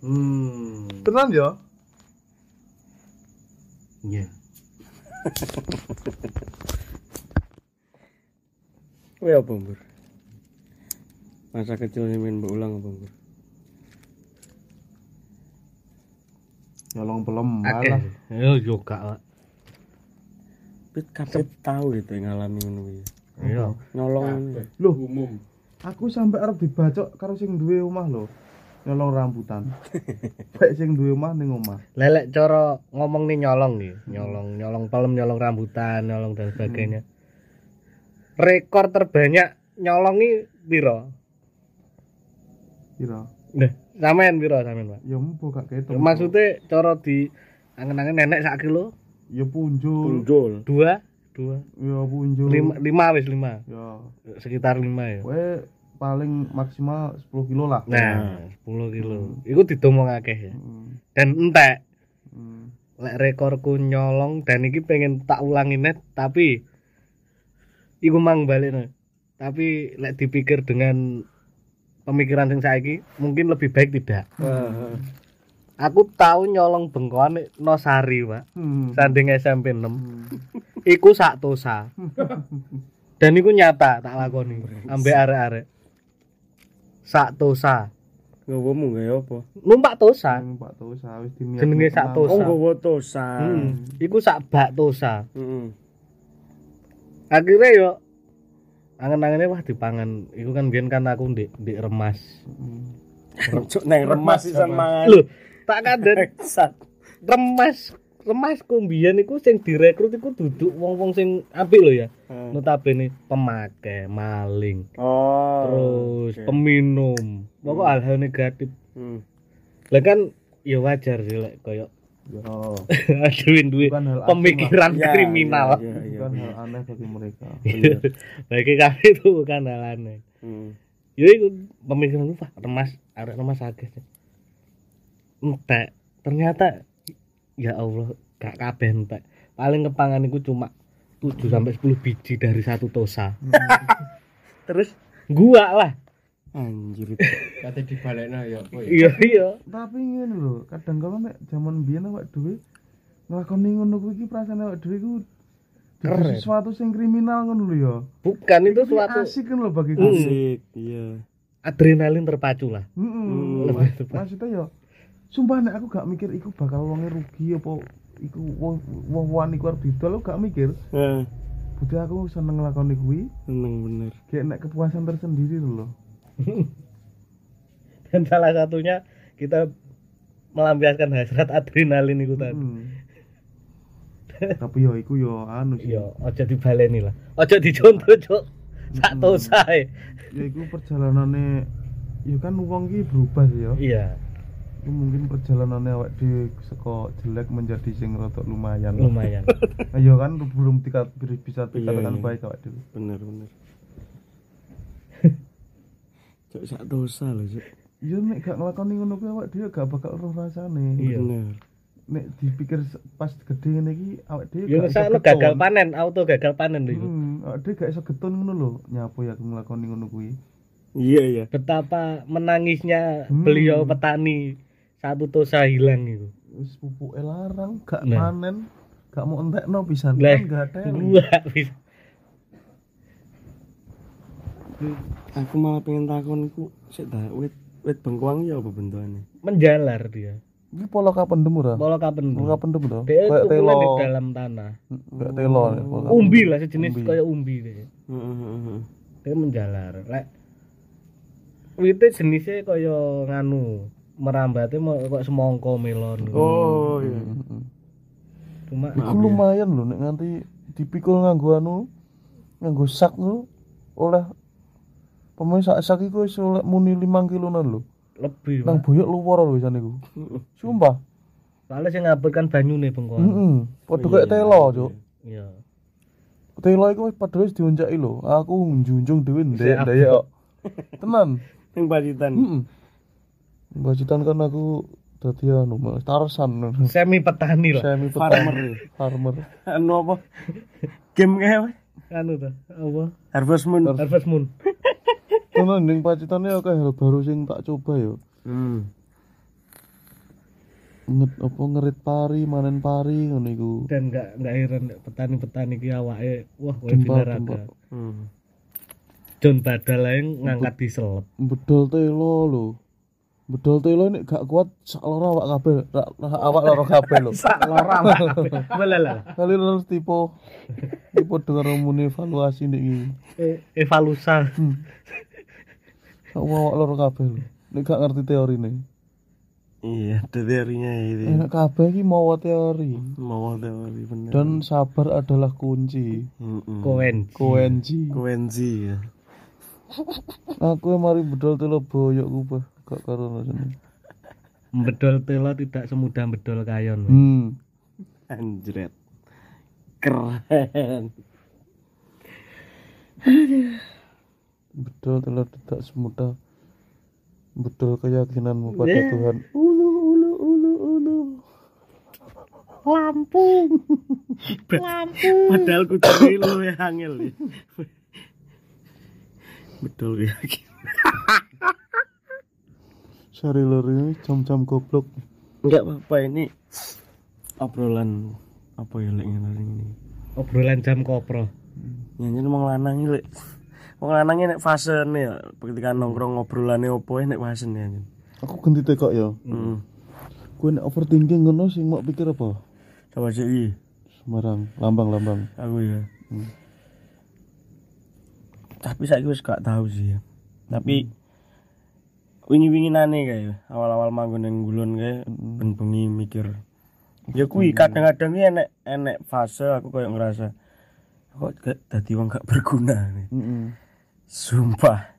Hmm. tenan ya. Iya. Kowe apa, Mbur? Masa kecil yang main berulang apa, Mbur? Nyolong pelem malah. Yo gak. Pak. Pit kabeh tahu gitu yang ngalami ngono kuwi. Iya. Nyolong. Loh, umum. Aku sampai arep dibacok karo sing duwe omah lho. Nyolong rambutan. Baik sing duwe omah ning omah. Lelek cara ngomong nih nyolong nih, nyolong nyolong pelem, nyolong rambutan, nyolong dan sebagainya. rekor terbanyak nyolongi piro? Kira. Nah, sampean piro sampean, Pak? Ya mbo gak ketok. Maksudnya cara di angen-angen nenek sak kilo? ya punjul. Punjul. Dua? Dua? Ya punjul. Lima, lima wis lima. Ya. Sekitar lima ya. Kowe paling maksimal 10 kilo lah. Nah, 10 kilo. Iku didomong akeh ya. Hmm. Dan entek Hmm. lek rekorku nyolong dan iki pengen tak ulangi net tapi iku mang balik tapi lek dipikir dengan pemikiran sing saiki mungkin lebih baik tidak Heeh. aku tahu nyolong bengkoan Nosari pak Hmm. sanding SMP 6 Hmm. iku sak tosa dan iku nyata tak lakoni ambek arek-arek sak tosa Ngowomu gaya apa? numpak tosa Yang Pak Tosa wis diniat. Jenenge sak Oh, Tosa. nggowo tosa. Hmm, iku sak bak tosa Heeh. akhirnya yo angen-angennya wah dipangan iku kan biyen kan aku ndek ndek remas Hmm. Cuk neng remas isan mangan. lho tak Bangsat. remas remas kumbian iku sing direkrut iku duduk wong-wong sing apik lho ya Heeh. notabene pemakai maling Oh. terus oke. peminum pokok hal-hal negatif Hmm. lah kan ya wajar sih lek koyo duwe duwe Bukan hal asing pemikiran Ya, kriminal ya, ya, ya. Bukan hal aneh bagi mereka. bagi kami itu bukan hal aneh. Hmm. ya itu pemikiran wah remas arek remas akeh entek ternyata ya Allah gak kabeh entek. Paling kepangan iku cuma 7 sampai 10 biji dari satu tosa. Terus gua lah. Anjir. Kate dibalekno ya apa ya? iya iya. Tapi ngene lho, kadang kala nek zaman biyen awak dhewe nglakoni ngono kuwi iki perasaan awak dhewe ku Keren. Sesuatu sing kriminal ngono lho ya. bukan itu suatu asik kan lho bagi Hmm. Asik. Iya. adrenalin terpacu lah Heeh. Lebih tepat. Maksudnya ya sumpah nek aku gak mikir iku bakal wonge rugi apa iku wong wong wani ku arep didol gak mikir. Heeh. Budi aku seneng nglakoni kuwi, Seneng bener. kayak nek kepuasan tersendiri lho. dan salah satunya kita melampiaskan hasrat adrenalin itu tadi Hmm. Tapi yo iku yo anu sih. iya ojo dibaleni lah ojo dicontoh cok sak tosa e. Ya iku perjalanane ya kan wong ki berubah sih ya. iya Iku mungkin perjalanannya awak di seko jelek menjadi sing rotok lumayan. lumayan Ayo kan belum tiga, bisa Iya, dikatakan iya. baik awak dhewe. Bener bener. Cuk sak dosa lho, Cuk. Ya nek gak nglakoni ngono kuwi awak dhewe gak bakal roh rasane. Iya. Bener. Nek dipikir pas gede ngene iki awak dhewe ya misalnya getun. gagal panen auto gagal panen lho. Hmm, awak dhewe gak iso getun ngono lho. Nyapa ya aku nglakoni ngono kuwi. Iya iya. betapa menangisnya Hmm. beliau petani satu tosa hilang itu Wis pupuke larang, gak Nah. panen, gak mau entekno pisan. Kan gak ada. dua bisa Aku malah pengen takon iku sik ta wit wit bengkoang ya apa bentukane? menjalar dia Iki pola kapendem ora? pola kapen Pola kapendem dia Kayak telo. di dalam tanah Kayak telo. ya, pola kapendem. umbi lah sejenis Umbi. kayak umbi dia Heeh heeh. dia menjalar lek wite jenisnya kaya nganu merambatnya mau kok semongko melon Oh iya. Heeh. cuma Iku lumayan lho nek nganti dipikul nganggo anu nganggo sak lho oleh pemain sak sak iku wis oleh muni 5 kilonan lho. Lebih Nang boyok luwar lho wisan iku. Sumpah. soalnya saya ngabelkan banyu nih bengkoan Heeh. Padha kayak telo, Cuk. iya Telo iku wis padha wis dioncaki lho. Aku njunjung dhewe ndek ndek kok. Tenan. Ning pacitan. Heeh. Bajitan kan aku dadi anu Mas, tarsan. semi petani lah Semi Farmer. petani. Farmer. Anu apa? Game kayak apa? anu tuh apa Harvest Moon. Harvest Moon Tenan ning pacitane akeh hal baru sing tak coba yo. Hmm. Nget apa ngerit pari, manen pari ngono iku. dan nggak nggak heran petani-petani ki awake wah kowe ada Hmm. John Badal ae ngangkat diselep Bedol telo lho. Bedol telo nek gak kuat sak loro awak kabeh, awak loro kabeh lho. sak loro boleh lah Kali loro tipe tipe dengan muni evaluasi nek iki. E- evalusa Awak awak loro kabeh lho. Nek gak ngerti teorine. iya ada teorinya itu enak kabeh iki mawa teori. Mau teori bener. Dan sabar adalah kunci. Mm-mm. koen. Kunci Kuenzi ya. Aku yang mari bedol telo boyok bah gak karo rasane bedol telo tidak semudah bedol kayon. Hmm. Anjret. Keren bedol telo tidak semudah. Bedol keyakinanmu pada Yeah. Tuhan. ulu ulu ulu ulu. Lampung Lampung padahal kudu lu ya angel ya. betul ya sari lori jam-jam goblok. Enggak apa-apa ini obrolan apa ya lek ngene ini. Obrolan jam kopro. Nyanyi mau lanang iki lek wong lanang iki nek fase ya ketika nongkrong ngobrolane opo nek fase ya aku ganti tekok ya. Heeh gue nek overthinking ngono sing mau pikir apa? Coba sih Semarang lambang-lambang aku ya. Tapi saya wis gak tahu sih ya. Tapi wingi-wingi nane kayak awal-awal manggon yang gulon kayak ben bengi mikir. Ya kuwi kadang-kadang iki enek enek fase aku kayak ngerasa kok dadi wong gak berguna nih. Heeh. Sumpah.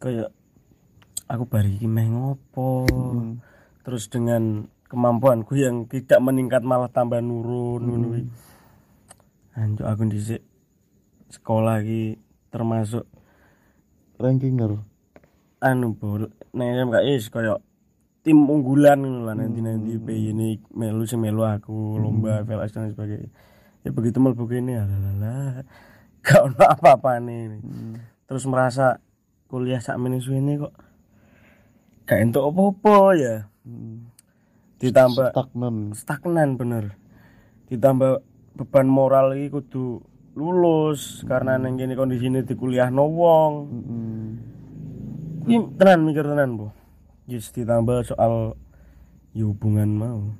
Kayak aku bari iki meh ngopo? Terus dengan kemampuanku yang tidak meningkat malah tambah nurun ngono kuwi. Anjuk aku dhisik sekolah iki termasuk rankinger anu bol nek SMK is kaya tim unggulan ngono lah nanti nanti PY ini melu sing melu aku lomba VLS dan sebagainya. Ya begitu mlebu kene alalala gak ono apa-apa nih terus merasa kuliah sak meneh suwene kok gak entuk apa-apa ya. Ditambah stagnan. stagnan bener. Ditambah beban moral iki kudu lulus karena neng kene kondisine di kuliah no wong. Heeh. Ini tenan mikir tenan, Bu. Yes, ditambah soal ya hubungan mau.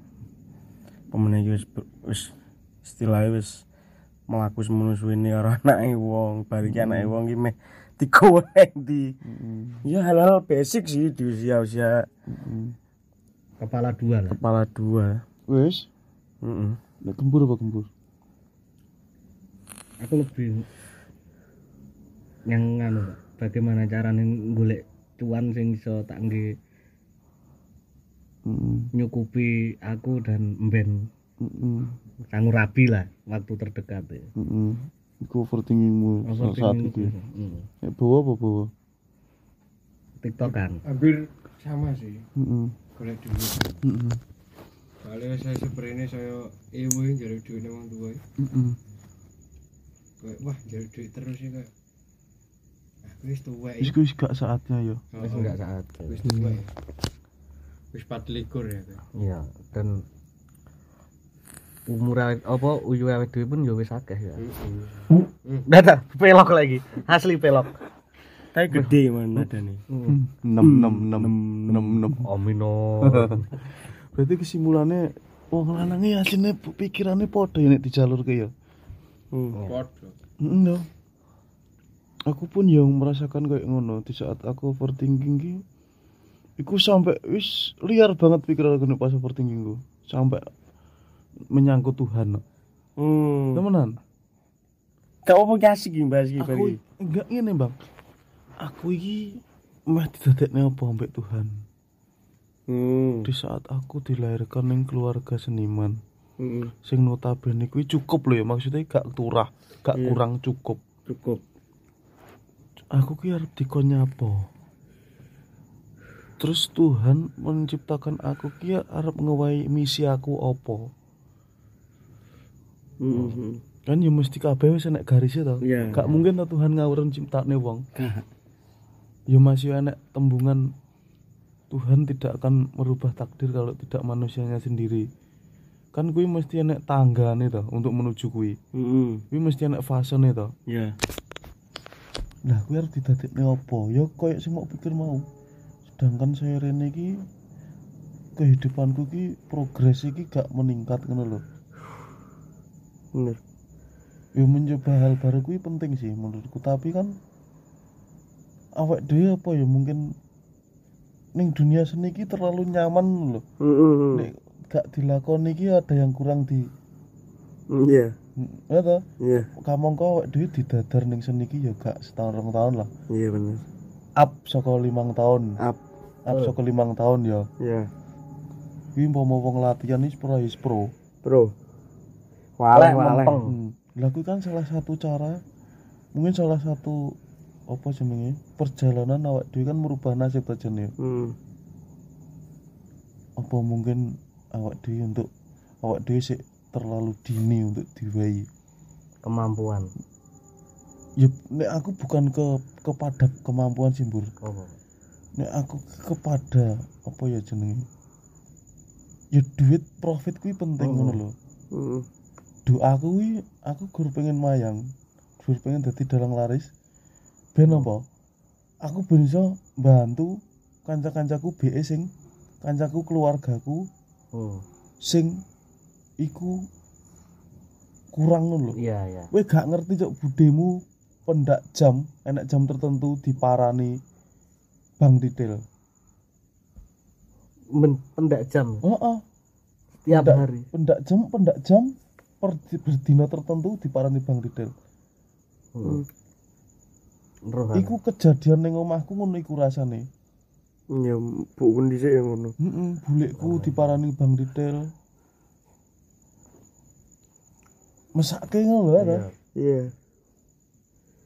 Pemenang iki wis wis istilahnya wis melaku suwene karo anake wong, bari ki anake wong ki meh digoreng di. Ya hal-hal basic sih di usia-usia kepala dua lah kepala dua. wes Heeh. nek gembur apa gembur aku lebih yang nganu bagaimana caranya golek cuan sing iso tak nggih Heeh. nyukupi aku dan mben Heeh. sangu rabi lah waktu terdekat ya. Heeh. Iku overthinkingmu saat saat itu. Hmm. Nek bawa apa bawa? tiktokan hampir sama sih Heeh. golek duit Heeh. soalnya saya seperti ini saya ewe jadi duit emang tua Heeh. kayak wah jadi duit terus ya kayak aku wis tua Wis wis gak saatnya ya. wis enggak saat wis ya wis 24 ya iya dan umur awet apa uyu awet dhewe pun ya wis akeh ya. Data pelok lagi. Asli pelok. Tapi gede mana ada nih. enam enam enam enam enam. Omino berarti kesimpulannya wong lanangnya aslinya pikirannya podo ya nek di jalur ke ya podo Heeh, ya. aku pun yang merasakan kayak ngono di saat aku overthinking ki iku sampai wis liar banget pikiran aku nek pas overthinking ku. Sampai menyangkut Tuhan Hmm. temenan Gak apa asik iki bahas iki aku enggak ngene bang aku iki meh didadekne apa ambek Tuhan Hmm. di saat aku dilahirkan ning keluarga seniman Heeh. sing notabene kuwi cukup loh ya maksudnya gak turah gak Iya. kurang cukup Cukup. aku ki arep dikon nyapa terus Tuhan menciptakan aku ki arep ngewahi misi aku opo Heeh. kan ya mesti kabeh wis enek garisnya to Iya. gak mungkin to Tuhan ngawur ciptane wong ya masih enek tembungan Tuhan tidak akan merubah takdir kalau tidak manusianya sendiri kan kuwi mesti enek tanggane to untuk menuju kuwi Heeh. kuwi mesti enek fasene to Ya. Lah kuwi arep didadekne apa? Ya koyo sing mau pikir mau. Sedangkan saya rene iki kehidupanku ki progres iki gak meningkat ngono lho. Bener. Ya mencoba hal baru kuwi penting sih menurutku, tapi kan awak dhewe apa ya mungkin ning dunia seni iki terlalu nyaman lho. Heeh. Nek gak dilakoni iki ada yang kurang di Iya. ya toh Iya. kamangka awake dhewe didadar ning seni iki ya gak setahun rong tahun lah. Iya bener. Up saka limang tahun. Up. Up saka limang tahun ya. Iya. Kuwi umpama wong latihan iki pro is pro. Bro. Waleh waleh. Hmm. Lah kuwi kan salah satu cara mungkin salah satu apa jenenge perjalanan awak dhewe kan merubah nasib aja nih. Hmm. Apa mungkin awak dhewe untuk awak dhewe sik terlalu dini untuk diwai. kemampuan Ya nek aku bukan ke kepada kemampuan sih, Bur. oh. Nek aku kepada apa ya jenenge? Ya duit profit kuwi penting Oh. ngono lho. Hmm. Doa kuwi aku gur pengen mayang. Gur pengen dadi dalang laris. Ben apa? Aku ben iso bantu kanca-kancaku BE sing kancaku keluargaku Hmm. sing iku kurang ngono lho. iya iya Kowe gak ngerti cok budemu pendak jam, enak jam tertentu diparani bang detail. Men, pendak jam Heeh, tiap Pendak- hari pendak jam, pendak jam per berdina tertentu diparani bang detail. hmm. Roh, Iku kejadian ning omahku ngono iku rasane. Ya bu kondisi yang ngono. Heeh, bulekku diparani bang detail. Mesake ngono lho Iya. ada. Iya.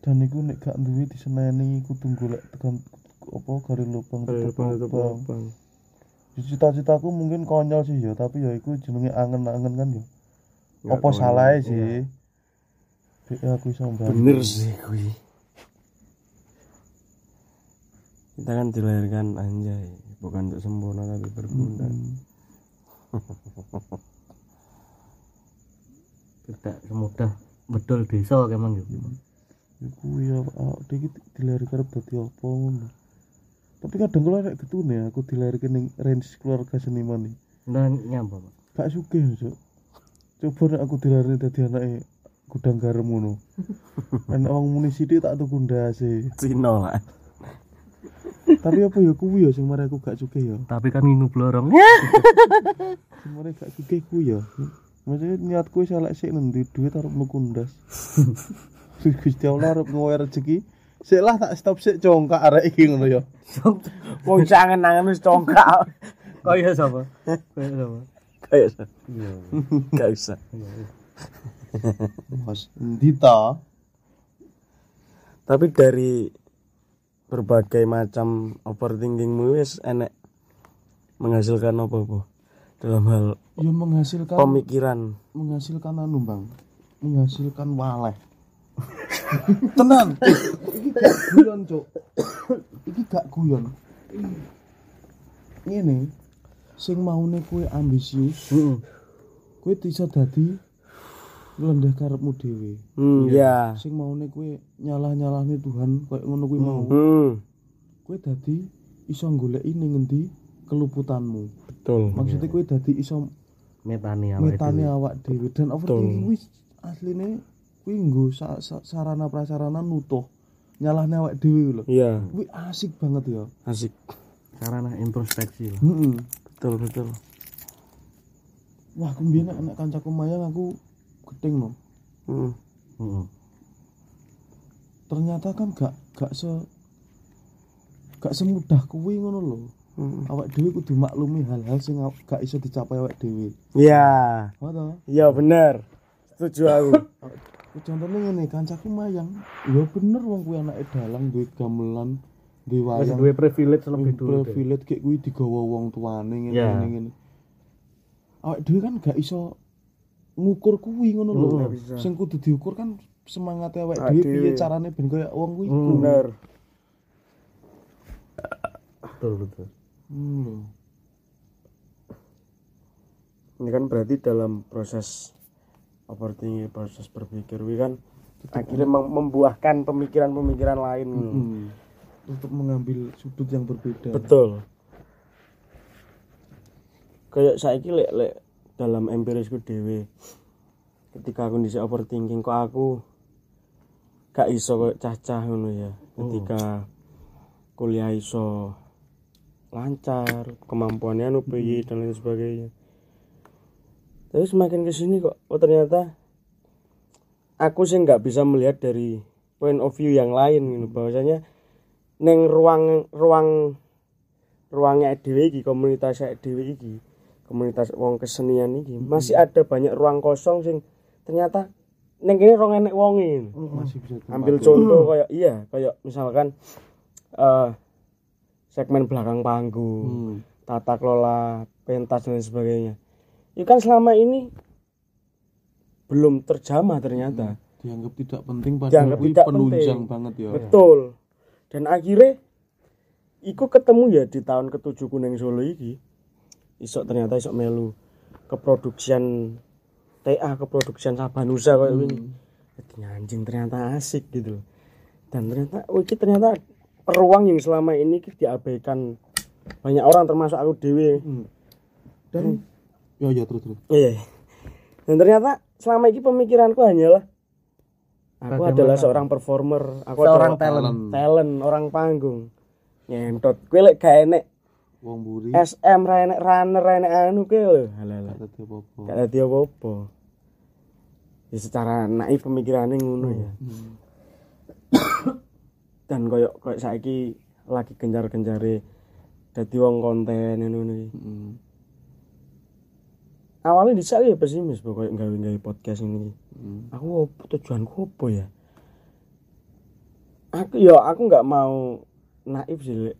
Dan iku nek gak duwe diseneni kudu golek tekan apa garis lubang tutup bang tutup lubang. bang. Cita-citaku mungkin konyol sih ya, tapi ya iku jenenge angen-angen kan ya. Konyol. salahnya sih? Bek aku iso. Bener sih kui. Kita kan dilahirkan anjay, bukan untuk sempurna tapi berguna. Hmm. tidak semudah bedol desa kemang gitu Iku ya iki dilahirkan dadi apa ngono. Tapi kadang kula nek getune aku dilahirkan ning range keluarga seniman nih. nah nyapa pak Gak sugih, Cuk. Coba nek aku dilahirkan dadi anake gudang garam ngono. Enak wong muni sithik tak tuku ndase. Cino lah. Tapi apa ya kuwi ya sing mari aku gak sugih ya. tapi kan nginu blorong Sing mari gak sugih kuwi ya. Maksudnya niatku wis elek sik nendi duit arep nuku ndas. Gusti Allah arep ngowe rezeki. Sik lah tak stop sik congkak arek iki ngono ya. Wong sangen-angen wis congkak. kaya sapa kaya sapa Kayak usah. Gak usah. Mas, endi ta? Tapi dari berbagai macam overthinkingmu wis enek menghasilkan apa bu dalam hal Ya menghasilkan pemikiran menghasilkan anu, Bang. Menghasilkan waleh. Tenan. Iki gak guyon, Cuk. Iki gak guyon. Ngene, sing maune kowe ambisius, kowe bisa dadi nglendeh karepmu dhewe. hmm, ya Sing maune kowe nyalah-nyalahne Tuhan koyo ngono kuwi mau. hmm, Kowe dadi iso goleki ning ngendi keluputanmu. betul Maksudnya kowe dadi iso metani awake metane dhewe. awak dhewe dan overthinking kuwi asline kuwi nggo sa- sa- sarana prasarana nutuh nyalahne awak dhewe lho. iya Kuwi asik banget ya. asik sarana introspeksi lah Heeh. Betul betul Wah, aku nek nek kancaku mayang aku gedeng no. hmm. heeh Ternyata kan gak gak se gak semudah kuwi ngono lho. Hmm. Awak dhewe kudu maklumi hal-hal sing gak iso dicapai awak dhewe. iya Oh toh? iya bener setuju aku Contohnya ngene, kancaku mayang. Ya bener wong kuwi anake dalang duwe gamelan, duwe wis wayang. duwe privilege lebih dulu privilege kayak kuwi digawa wong tuane ngene Ya. ngene ngene. Awak dhewe kan gak iso ngukur kuwi ngono lho. Nggak bisa. Sing kudu diukur kan semangat awak Awak dhewe piye dhewe. carane ben kaya wong kuwi. Hmm. bener betul betul Hmm, lho. ini kan berarti dalam proses overthinking proses berpikir wi kan akhirnya mem- membuahkan pemikiran-pemikiran lain Hmm. Untuk mengambil sudut yang berbeda. betul. Kayak saiki lek lek dalam empirisku dewe ketika kondisi overthinking kok aku gak iso kayak cacah ngono ya. Ketika kuliah iso lancar kemampuannya anu piye dan lain sebagainya. Tapi semakin ke sini kok oh ternyata aku sih nggak bisa melihat dari point of view yang lain gitu bahwasanya neng ruang ruang ruangnya EDW iki komunitas EDW iki komunitas wong kesenian iki masih ada banyak ruang kosong sing ternyata neng kene rong enek wonge. Masih bisa ambil contoh kayak iya kayak misalkan eh segmen belakang panggung Hmm. tata kelola pentas dan sebagainya. Itu kan selama ini belum terjamah ternyata. Dianggap tidak penting padahal Dianggap kuwi tidak penunjang penting. banget ya. Betul dan akhirnya iku ketemu ya di tahun ketujuh kuning solo iki isok ternyata isok melu keproduksian TA keproduksian Sabanusa kayak Hmm. ini anjing ternyata asik gitu loh. dan ternyata oh ternyata ruang yang selama ini ki diabaikan banyak orang termasuk aku dewe Hmm. dan ya ya terus terus Iya. Dan ternyata selama ini pemikiranku hanyalah aku Bagaimana? adalah seorang performer, aku Seorang adalah talent. talent, orang panggung. Nyentot, kowe lek gak enek wong buri SM ra enek runner ra enek anu kowe lho. Halah. gak dadi apa-apa Gak dadi apa-apa. Ya secara naif pemikirannya ngono ya. Hmm. Dan koyo koyo saiki lagi genjar-genjare dadi wong konten ngono iki. Hmm. Awalnya dhisik ya pesimis pokoknya gawe-gawe podcast ini. Hmm. aku apa tujuanku apa ya aku ya aku nggak mau naif sih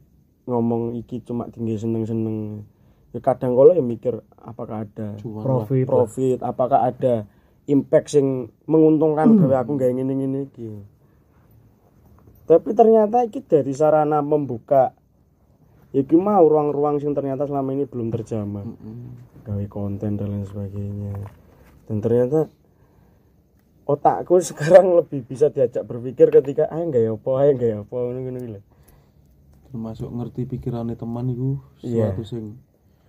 ngomong iki cuma tinggi seneng seneng ya kadang kalau ya mikir apakah ada Cuan lah. profit profit apakah ada impact sing menguntungkan gawe aku nggak ingin ingin iki tapi ternyata iki dari sarana membuka ya iki mau ruang-ruang sing ternyata selama ini belum terjamah Hmm. Gawe konten dan lain sebagainya. Dan ternyata otakku sekarang lebih bisa diajak berpikir ketika ayo nggak ya apa ayo nggak ya apa ngono ngono termasuk ngerti pikirannya teman iku Iya. sesuatu sing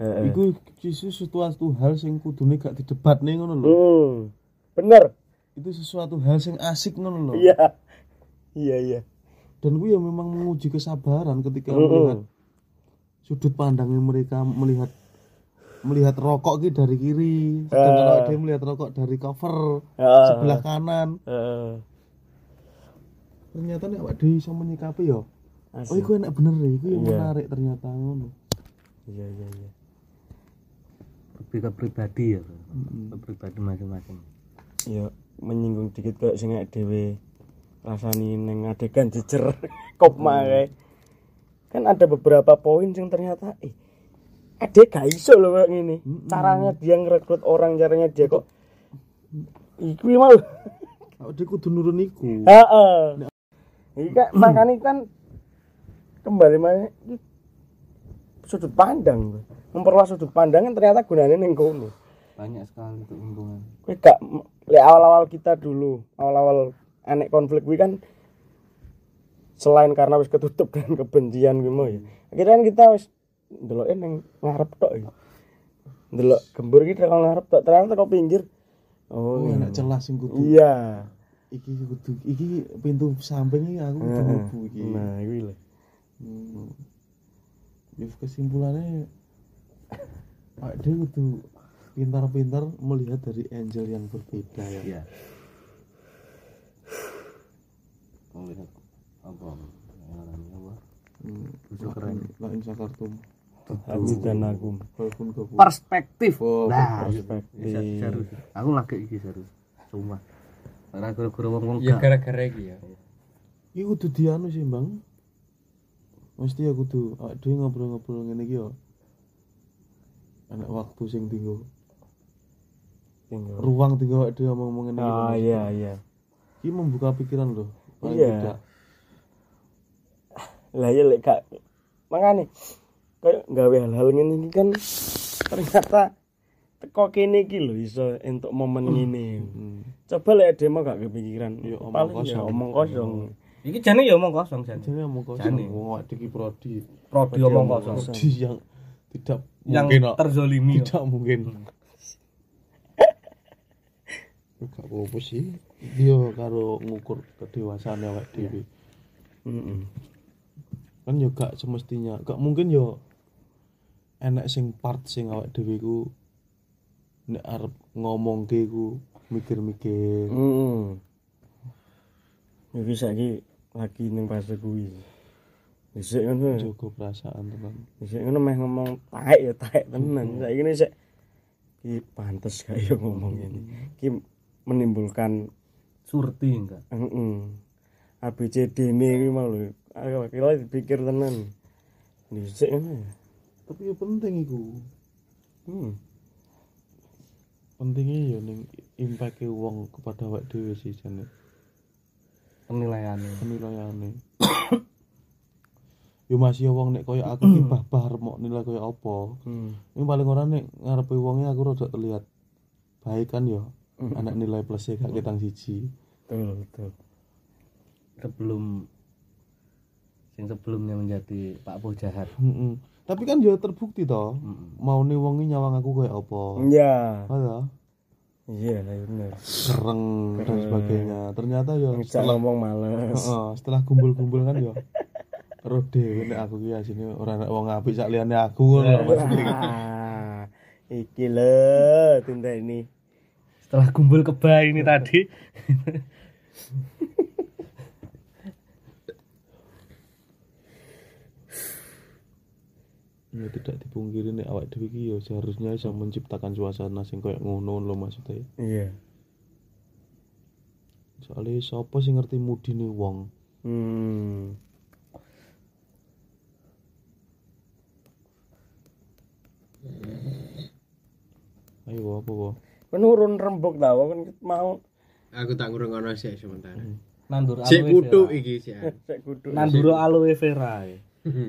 iku justru sesuatu hal sing kudune gak didebat nih ngono lho. Hmm bener. Itu sesuatu hal sing asik ngono lho. Iya. Iya iya. Dan gue ya memang menguji kesabaran ketika Mm-mm. melihat sudut pandangnya mereka melihat melihat rokok gitu dari kiri. Sedangkan Ah. awake dhewe melihat rokok dari cover Heeh. sebelah kanan. Heeh. ternyata nek awake dhewe iso menyikapi ya oh iku enak bener ya iku yang Iya. menarik ternyata ngono. Iya iya iya. Lebih ke pribadi ya ke pribadi masing-masing. Ya menyinggung dikit kayak sing nek dhewe rasani neng adegan jejer kop kae kan ada beberapa poin yang ternyata eh adek gak iso loh kayak gini. Caranya dia ngerekrut orang caranya dia kok iku mau. Awake dhewe kudu nurun iku. Heeh. Kan makanya kan kembali mana sudut pandang. Memperluas sudut pandang kan ternyata gunanya neng kono. Banyak sekali keuntungan. Kowe gak le awal-awal kita dulu, awal-awal anek konflik kuwi kan selain karena wis ketutup dengan kebencian kuwi mau ya. Akhirnya kan kita wis ndeloke ning ngarep tok ya. Ndelok gembur iki tekan ngarep tok, ternyata kok pinggir. Oh, oh enak celah sing kudu iya. iki kudu iki pintu samping iki aku kudu mlebu iki Nah, kuwi lho. Hmm. Ya kesimpulannya Pak D kudu pintar-pintar melihat dari angel yang berbeda ya. iya oh lihat apa apa Hmm. Bisa keren. Lain sakartum. Hati dan aku. Perspektif Oh, nah perspektif. aku lagi iki serius cuma karena gara-gara wong wong ya gara-gara iki ya Iki kudu dianu sih, Bang. Mesti ya kudu awake dhewe ngobrol-ngobrol ngene iki ya. Enak waktu sing tinggal Tinggal. ruang tinggal awake dhewe ngomong ngene iki. Ah iya iya. Iki membuka pikiran loh. Iya. Lah ya lek gak makane kayak gawe hal-hal ngene iki kan ternyata teko kene iki lho iso entuk momen ngene. Hmm. Coba lek demo gak kepikiran. Ya, omong Paling ya kosong. omong kosong. iki jane ya omong kosong jane Jadi ngomong kosong, Jane. wong dhewe iki prodi. prodi omong kosong Prodi yang tidak yang mungkin kok. terzolimi tidak mungkin gak apa-apa sih dia karo ngukur kedewasaan awake dhewe Heeh. kan yo gak semestinya gak mungkin yo enek sing part sing awak dhewe ku nek arep ngomongke ku mikir-mikir Hmm. Iki saiki lagi ning fase kuwi. Dhisik ngono. jaga perasaan teman Dhisik ngono meh ngomong taek ya taek tenan. Saiki ini sik iki pantes gak ya ngomong ini. Iki menimbulkan surti enggak heeh. ABCD ini mau lho. Ayo kira dipikir tenan. Dhisik ngono. ya. Tapi ya penting iku. Hmm. pentingnya ya ning impact wong kepada awak dhewe sih jane. Penilaiannya. Penilaiane yo masih ya wong nek koyo aku ki bah-bah arep mok nilai koyo apa. Hmm. ini paling ora nek ngarepe wonge aku rada terlihat baik kan ya. Anak nilai plus e gak ketang siji. Betul, betul. sebelum yang sebelumnya menjadi Pak Bo jahat Mm-mm. Tapi kan ya terbukti toh Mm-mm. mau nih wonge nyawang aku koyo apa Iya. ada Iya, lah bener. kereng dan sebagainya ternyata ya setelah ngomong males. Heeh, setelah kumpul-kumpul kan ya Roh dhewe nek aku ki asine ora nek wong apik sak liyane aku ngono lho, Mas. Ah, iki lho tinta ini. setelah kumpul kebay ini tadi Ya tidak dipungkiri nek awak dhewe ki ya seharusnya bisa menciptakan suasana sing koyo ngono lho maksudnya. Iya. Soalnya sapa sing ngerti mudine wong? Hmm. Ayo apa apa? Kan urun rembug ta wong kan mau Aku tak ngrungokno sik sementara. nandur Sik aloe kutu vera iki sik. sek kudu. nandur aloe vera ya.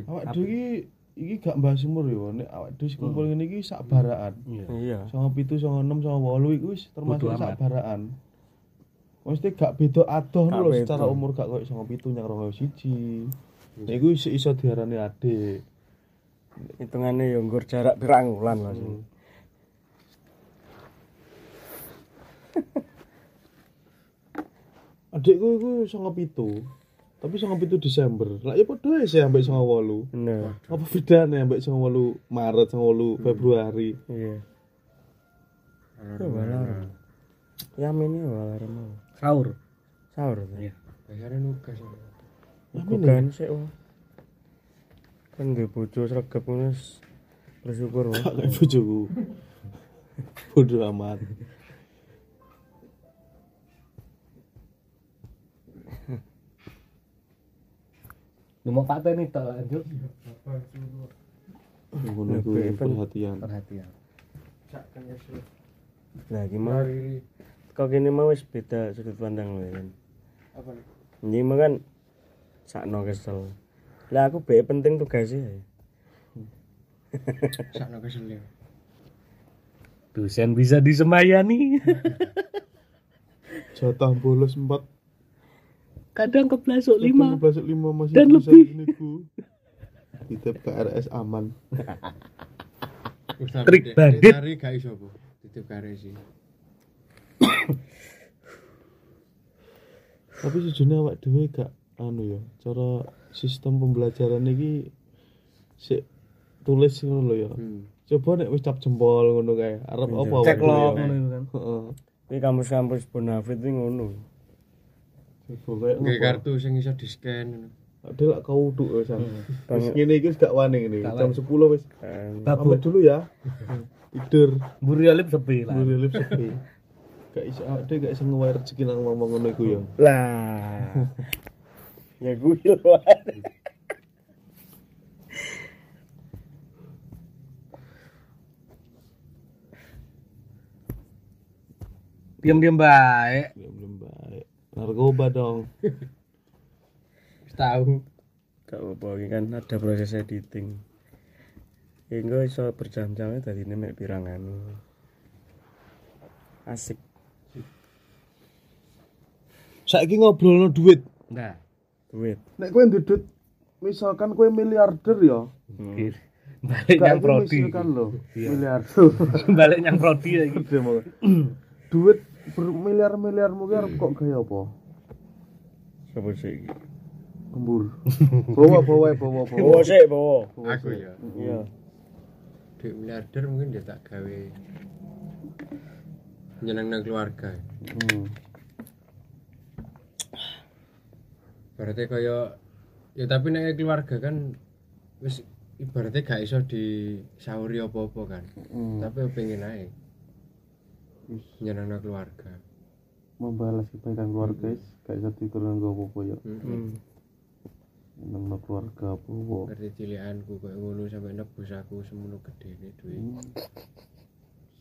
Awak dhewe iki gak mbahas umur ya nek awak dhewe sing kumpul ngene iki sak baraan. iya Iya. Songo pitu, songo enam, songo wolu iku wis termasuk sak baraan. Mesti gak beda adoh lho secara umur gak koyo songo pitu nyang rong siji. Nek iku iso diarani adik. Hitungane ya nggur jarak pirang wulan Mas. Adikku iku songo pitu. Tapi songo pitu Desember. Lah ya padha ae sih ambek songo wolu. Bener. Apa bedane ambek songo wolu Maret, songo wolu Februari? Iya. Oh, walar. Yamin ya walar mau. sahur Sahur. ta? Iya. Biasane nugas. Aku kan sik wong. Kan duwe bojo sregep ngono wis bersyukur wae. Kayak bojoku. Bodoh amat. Lu mau paten itu lanjut iku perhatian. perhatian Nah, gimana? Kok gini mau wis beda sudut pandang lho kan. Apa? Ini mah kan sakno kesel. Lah aku be penting tugasnya. Sakno kesel ya. dosen bisa disemayani Jatah bolos 4 kadang keplasuk lima Masuk 5 masih Dan bisa lebih. niku. Titip KRS aman. Trik bandit. Tari gak iso apa? Titip sih. Tapi sejujurnya awak dhewe gak anu ya, cara sistem pembelajaran iki sik tulis ngono lho ya. Hmm. Coba nek wis cap jempol ngono kae. Arep apa cek lo ya? ngono itu kan Heeh. Ini kampus-kampus Bonafit ini ngono. Nggih kartu sing iso di-scan. ngono. Ada lak kau duduk wis. Wis Banyak. ngene iki wis gak wani ngene. Jam 10 wis. Babu Pamit dulu ya. Tidur. buri alip sepi lah Mulai lip sepi. Gak iso awak dhewe gak iso ngewae rezeki nang ngomong ngono iku ya. Lah. ya gue lho. diam diam baik Ya belum baik. Narkoba dong. Tahu. Gak apa-apa ini kan ada proses editing. Ya enggak iso berjam-jam tadi ini mek pirangan. Asik. Saiki ngobrolno duit. nah Duit. Nek kowe ndudut misalkan kowe miliarder ya. Kir. balik yang prodi misalkan lho, Iya. miliarder. balik yang prodi lagi mau. Duit bermiliar-miliar mungkin arep kok gaya apa? Coba sih. Gembur. Bawa bawa bawa bawa. Bawa sih, bawa. Aku ya. Iya. duit miliarder mungkin dia tak gawe nyeneng keluarga Hmm. berarti kaya ya tapi nek keluarga kan wis ibaratnya gak iso disauri apa-apa kan Hmm. tapi pengen ae Wis nyeneng keluarga. Membalas kebaikan keluarga guys gak bisa dikurang gak apa-apa ya. Nang keluarga apa-apa. Ngerti cilianku kayak ngono sampai nebus aku semono gede nih duit Hmm.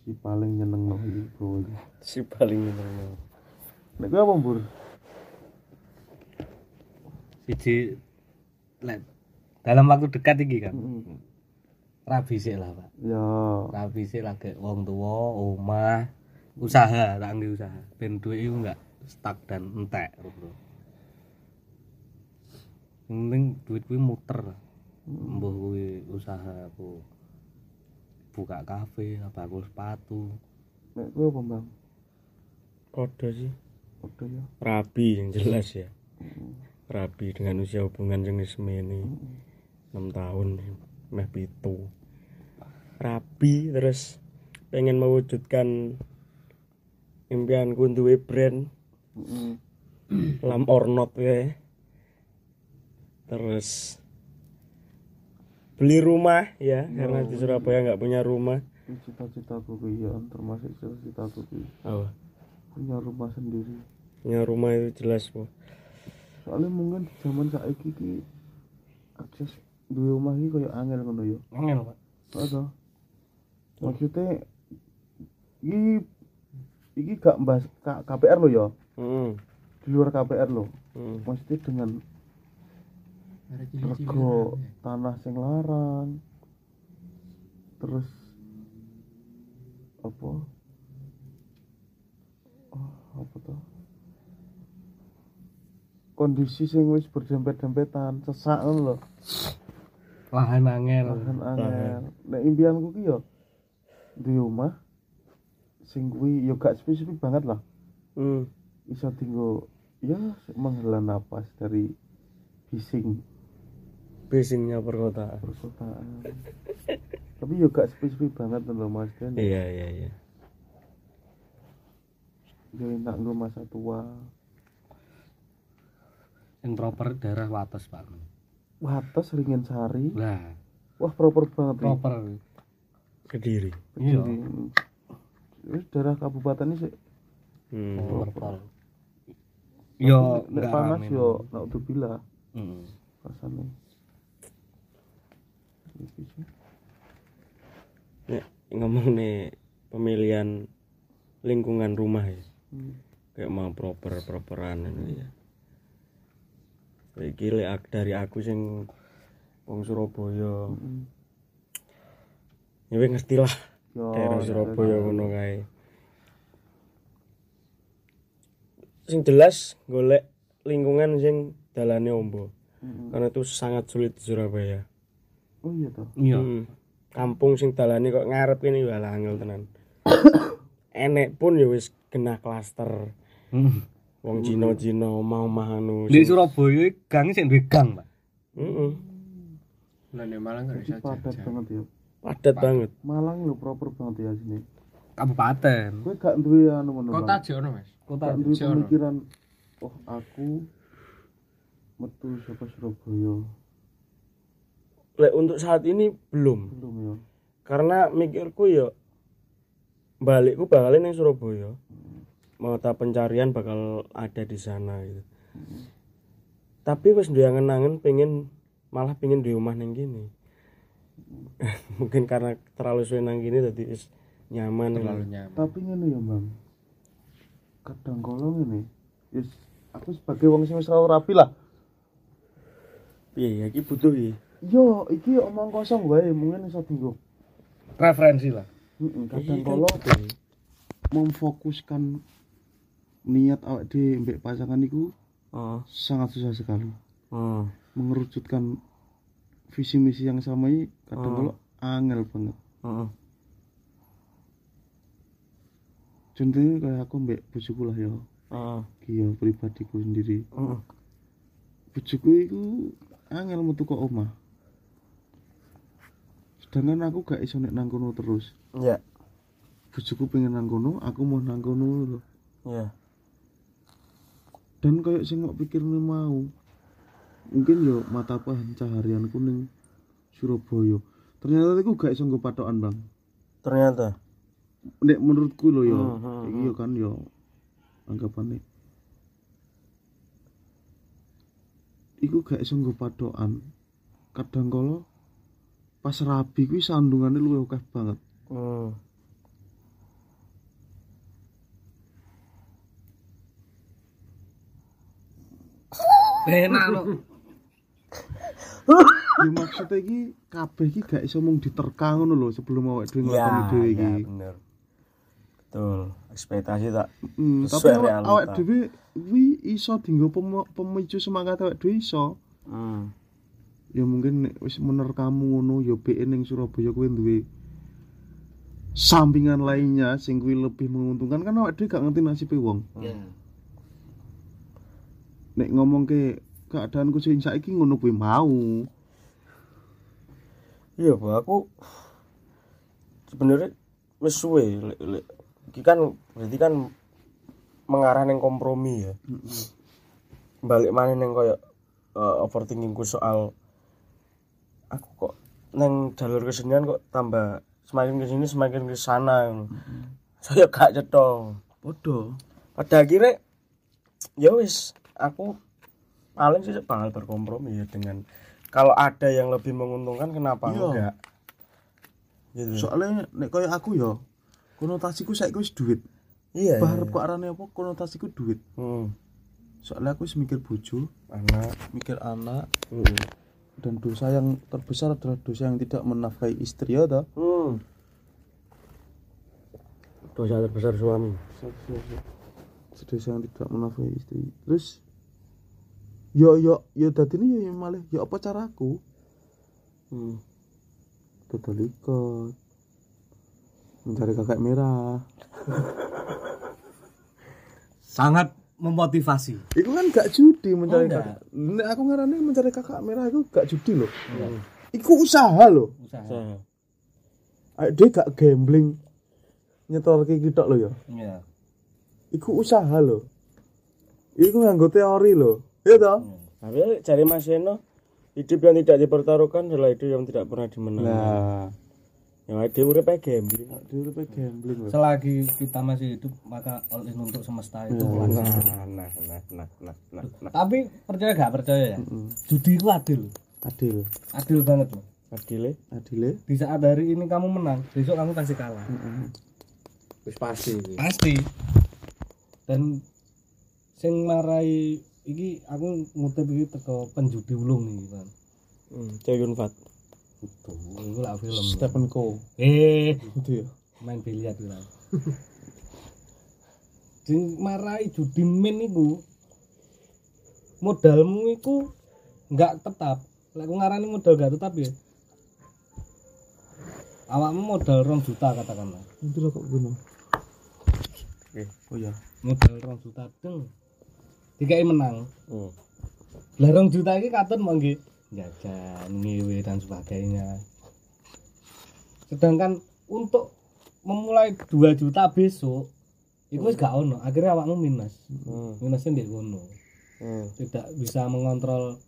si paling nyeneng no bro si paling menang nek gue apa mbur? Siji dalam waktu dekat iki kan Hmm. rabi sih lah pak. Ya. Rabi sih lagi wong tua omah usaha tak ambil usaha. Ben duit itu enggak stuck dan entek bro. Penting duit kuwi muter. Mbuh kuwi usaha aku. Buka kafe apa aku sepatu. Nek gue apa bang Podo sih. Oke ya. Rabi yang jelas ya. Rabi dengan usia hubungan jenis semeni 6 tahun meh pitu. Rabi terus pengen mewujudkan impianku duwe brand. Lam or not ya terus beli rumah ya karena di Surabaya nggak punya rumah. Ini cita-citaku ki ya termasuk cita-citaku oh, punya rumah sendiri. Punya rumah itu jelas bu. Soalnya mungkin di zaman saiki ki akses duwe omah iki koyo angel ngono ya. Angel pak. Ada. Maksudnya iki iki gak mbahas K- KPR lo ya? Hmm. di luar KPR lo Hmm. maksudnya dengan rego tanah sing larang. Terus apa? Oh, apa tuh kondisi sing wis berdempet-dempetan sesak lho. Lahan angel. Lahan angel. Nek impianku ki yo di omah sing kuwi yo gak spesifik banget lah. Hmm. iso tinggo ya menghela napas dari bising. Bisingnya perkotaan. Perkotaan. Tapi yo gak spesifik banget lho mas Den iya iya iya. Yo enak nggo masa tua yang proper daerah wates pak. Wates ringin sari. Lah. Wah proper banget nih. Proper. Kediri. Iya. Jadi, wis daerah kabupaten ini sih hmm. proper yo nek panas yo nak udah bila Mm. rasanya Iki sih. Nek ngomong nih pemilihan lingkungan rumah ya Hmm. kayak mau proper properan ini ya kayak gile dari aku sing wong Surabaya Mm. ya ngerti lah daerah ya, Surabaya ya. ngono kae sing jelas golek lingkungan sing dalane ombo Mm-mm. karena itu sangat sulit di Surabaya oh iya toh iya Hmm. kampung sing dalane kok ngarep ini walah angel tenan enek pun ya wis kena klaster Mm. wong Cina-Cina omah-omah anu di Surabaya gang sing duwe gang pak Heeh. Nah, di Malang jadi bisa padat banget ya padat banget. Malang lo proper banget ya sini kabupaten. Gue gak duwe anu ngono Kota. Jono, Mas. kota Jono. pemikiran oh aku metu saka Surabaya. Lek untuk saat ini belum. Belum ya. Karena mikirku ya balikku bakal ning Surabaya. Mata pencarian bakal ada di sana gitu. Tapi wis duwe angen-angen pengen malah pengen di rumah ning gini mungkin karena terlalu suwe nang gini tadi wis nyaman Terlalu nyaman. tapi ngene ya bang. Kadang kolong ini yes aku sebagai wong sing wis tau rapi lah. Piye ya iki butuh iki yo iki omong kosong wae mungkin iso tinggo referensi lah. Heeh, Iya kadang kan kolong butuh. memfokuskan niat awak di mbek pasangan itu oh. sangat susah sekali. Oh. Mengerucutkan visi misi yang sama ini kadang kalau angel banget. Oh contohnya kayak aku mbek bojoku lah ya. Oh iya pribadiku sendiri. Oh bojoku itu angel metu ke omah. Sedangkan aku gak iso nek nang kono terus. Ya. Bojoku pengen nang kono aku mau nang kono lho. Ya. Dan kayak sing kok pikirne mau mungkin yo mata pencaharianku ning Surabaya. Ternyata aku gak iso nggo patokan bang. Ternyata? Nek menurutku lho yo Hmm, hmm, iki yo kan yo anggapane. Iku gak iso nggo patokan. Kadang kala pas rabi kuwi sandungane luwih akeh banget. Hmm. enak no ya maksudnya iki kabeh iki gak iso mung diterka ngono lho sebelum awake dhewe ya, nglakoni dhewe iki ya bener betul ekspektasi tak Hmm, Sesuai tapi awak realita. awak dhewe kuwi iso dienggo pem- pemicu semangat awak dhewe iso. hmm. Ya mungkin wis menerkamu ngono ya BE ning Surabaya kuwi duwe sampingan lainnya sing kuwi lebih menguntungkan kan awak dhewe gak ngerti nasibe wong. ya Nek ngomong ke keadaanku sing saiki ngono kuwi mau. iya bu aku sebenarnya wis suwe iki kan berarti kan mengarah neng kompromi ya. Balik mana neng koyo uh, overthinkingku soal aku kok neng jalur kesenian kok tambah semakin ke sini semakin ke sana saya gak cetong Padha. pada akhirnya ya wis aku paling sih bakal berkompromi ya dengan kalau ada yang lebih menguntungkan kenapa Iya. enggak gitu Soalnya nek koyo aku ya konotasiku saiki wis duit. iya Barep kok arane apa konotasiku duit. hmm. Soalnya aku wis mikir bojo, anak mikir anak, hmm. dan dosa yang terbesar adalah dosa yang tidak menafkahi istri ya toh hmm. dosa terbesar suami dosa yang tidak menafkahi istri terus yo yo yo tadi ini yo malah yo apa caraku? Hmm. dodol ikut. Mencari kakak merah. Sangat memotivasi. Itu kan gak judi mencari Oh, kakak Nek aku ngarani mencari kakak merah itu gak judi loh itu usaha loh usaha. Ayo dia gak gambling. Nyetor kayak gitu loh ya ya Iku usaha loh. Iku nganggo teori loh. Iya toh? tapi cari Mas Eno hidup yang tidak dipertaruhkan adalah hidup yang tidak pernah dimenangkan. Nah, yang ada urip ae gambling. Dia udah pakai gambling selagi kita masih hidup maka oleh untuk semesta itu nah wajar. nah nah nah nah nah, nah. tapi percaya gak? Percaya ya? Mm, judi itu adil. Adil, adil banget loh adile adile. di saat hari ini kamu menang besok kamu pasti kalah. Wis pasti. Iki. pasti. Dan sing marai iki aku ngutip iki teko penjudi ulung iki kan hmm. Choyun Fat itu lah film Stephen Chow. eh Itu ya. main biliar itu lah sing marai judi min iku modalmu iku nggak tetap lek aku ngarani modal gak tetap ya awakmu modal rong juta katakanlah Itu lah kok guna. Oke. Oh ya. modal rong juta deng dikai menang hmm. lah rong juta ini katun mau nggih jajan ngewe dan sebagainya sedangkan untuk memulai 2 juta besok itu wis gak ono akhirnya awakmu minus Hmm. minusnya di kono Hmm. tidak bisa mengontrol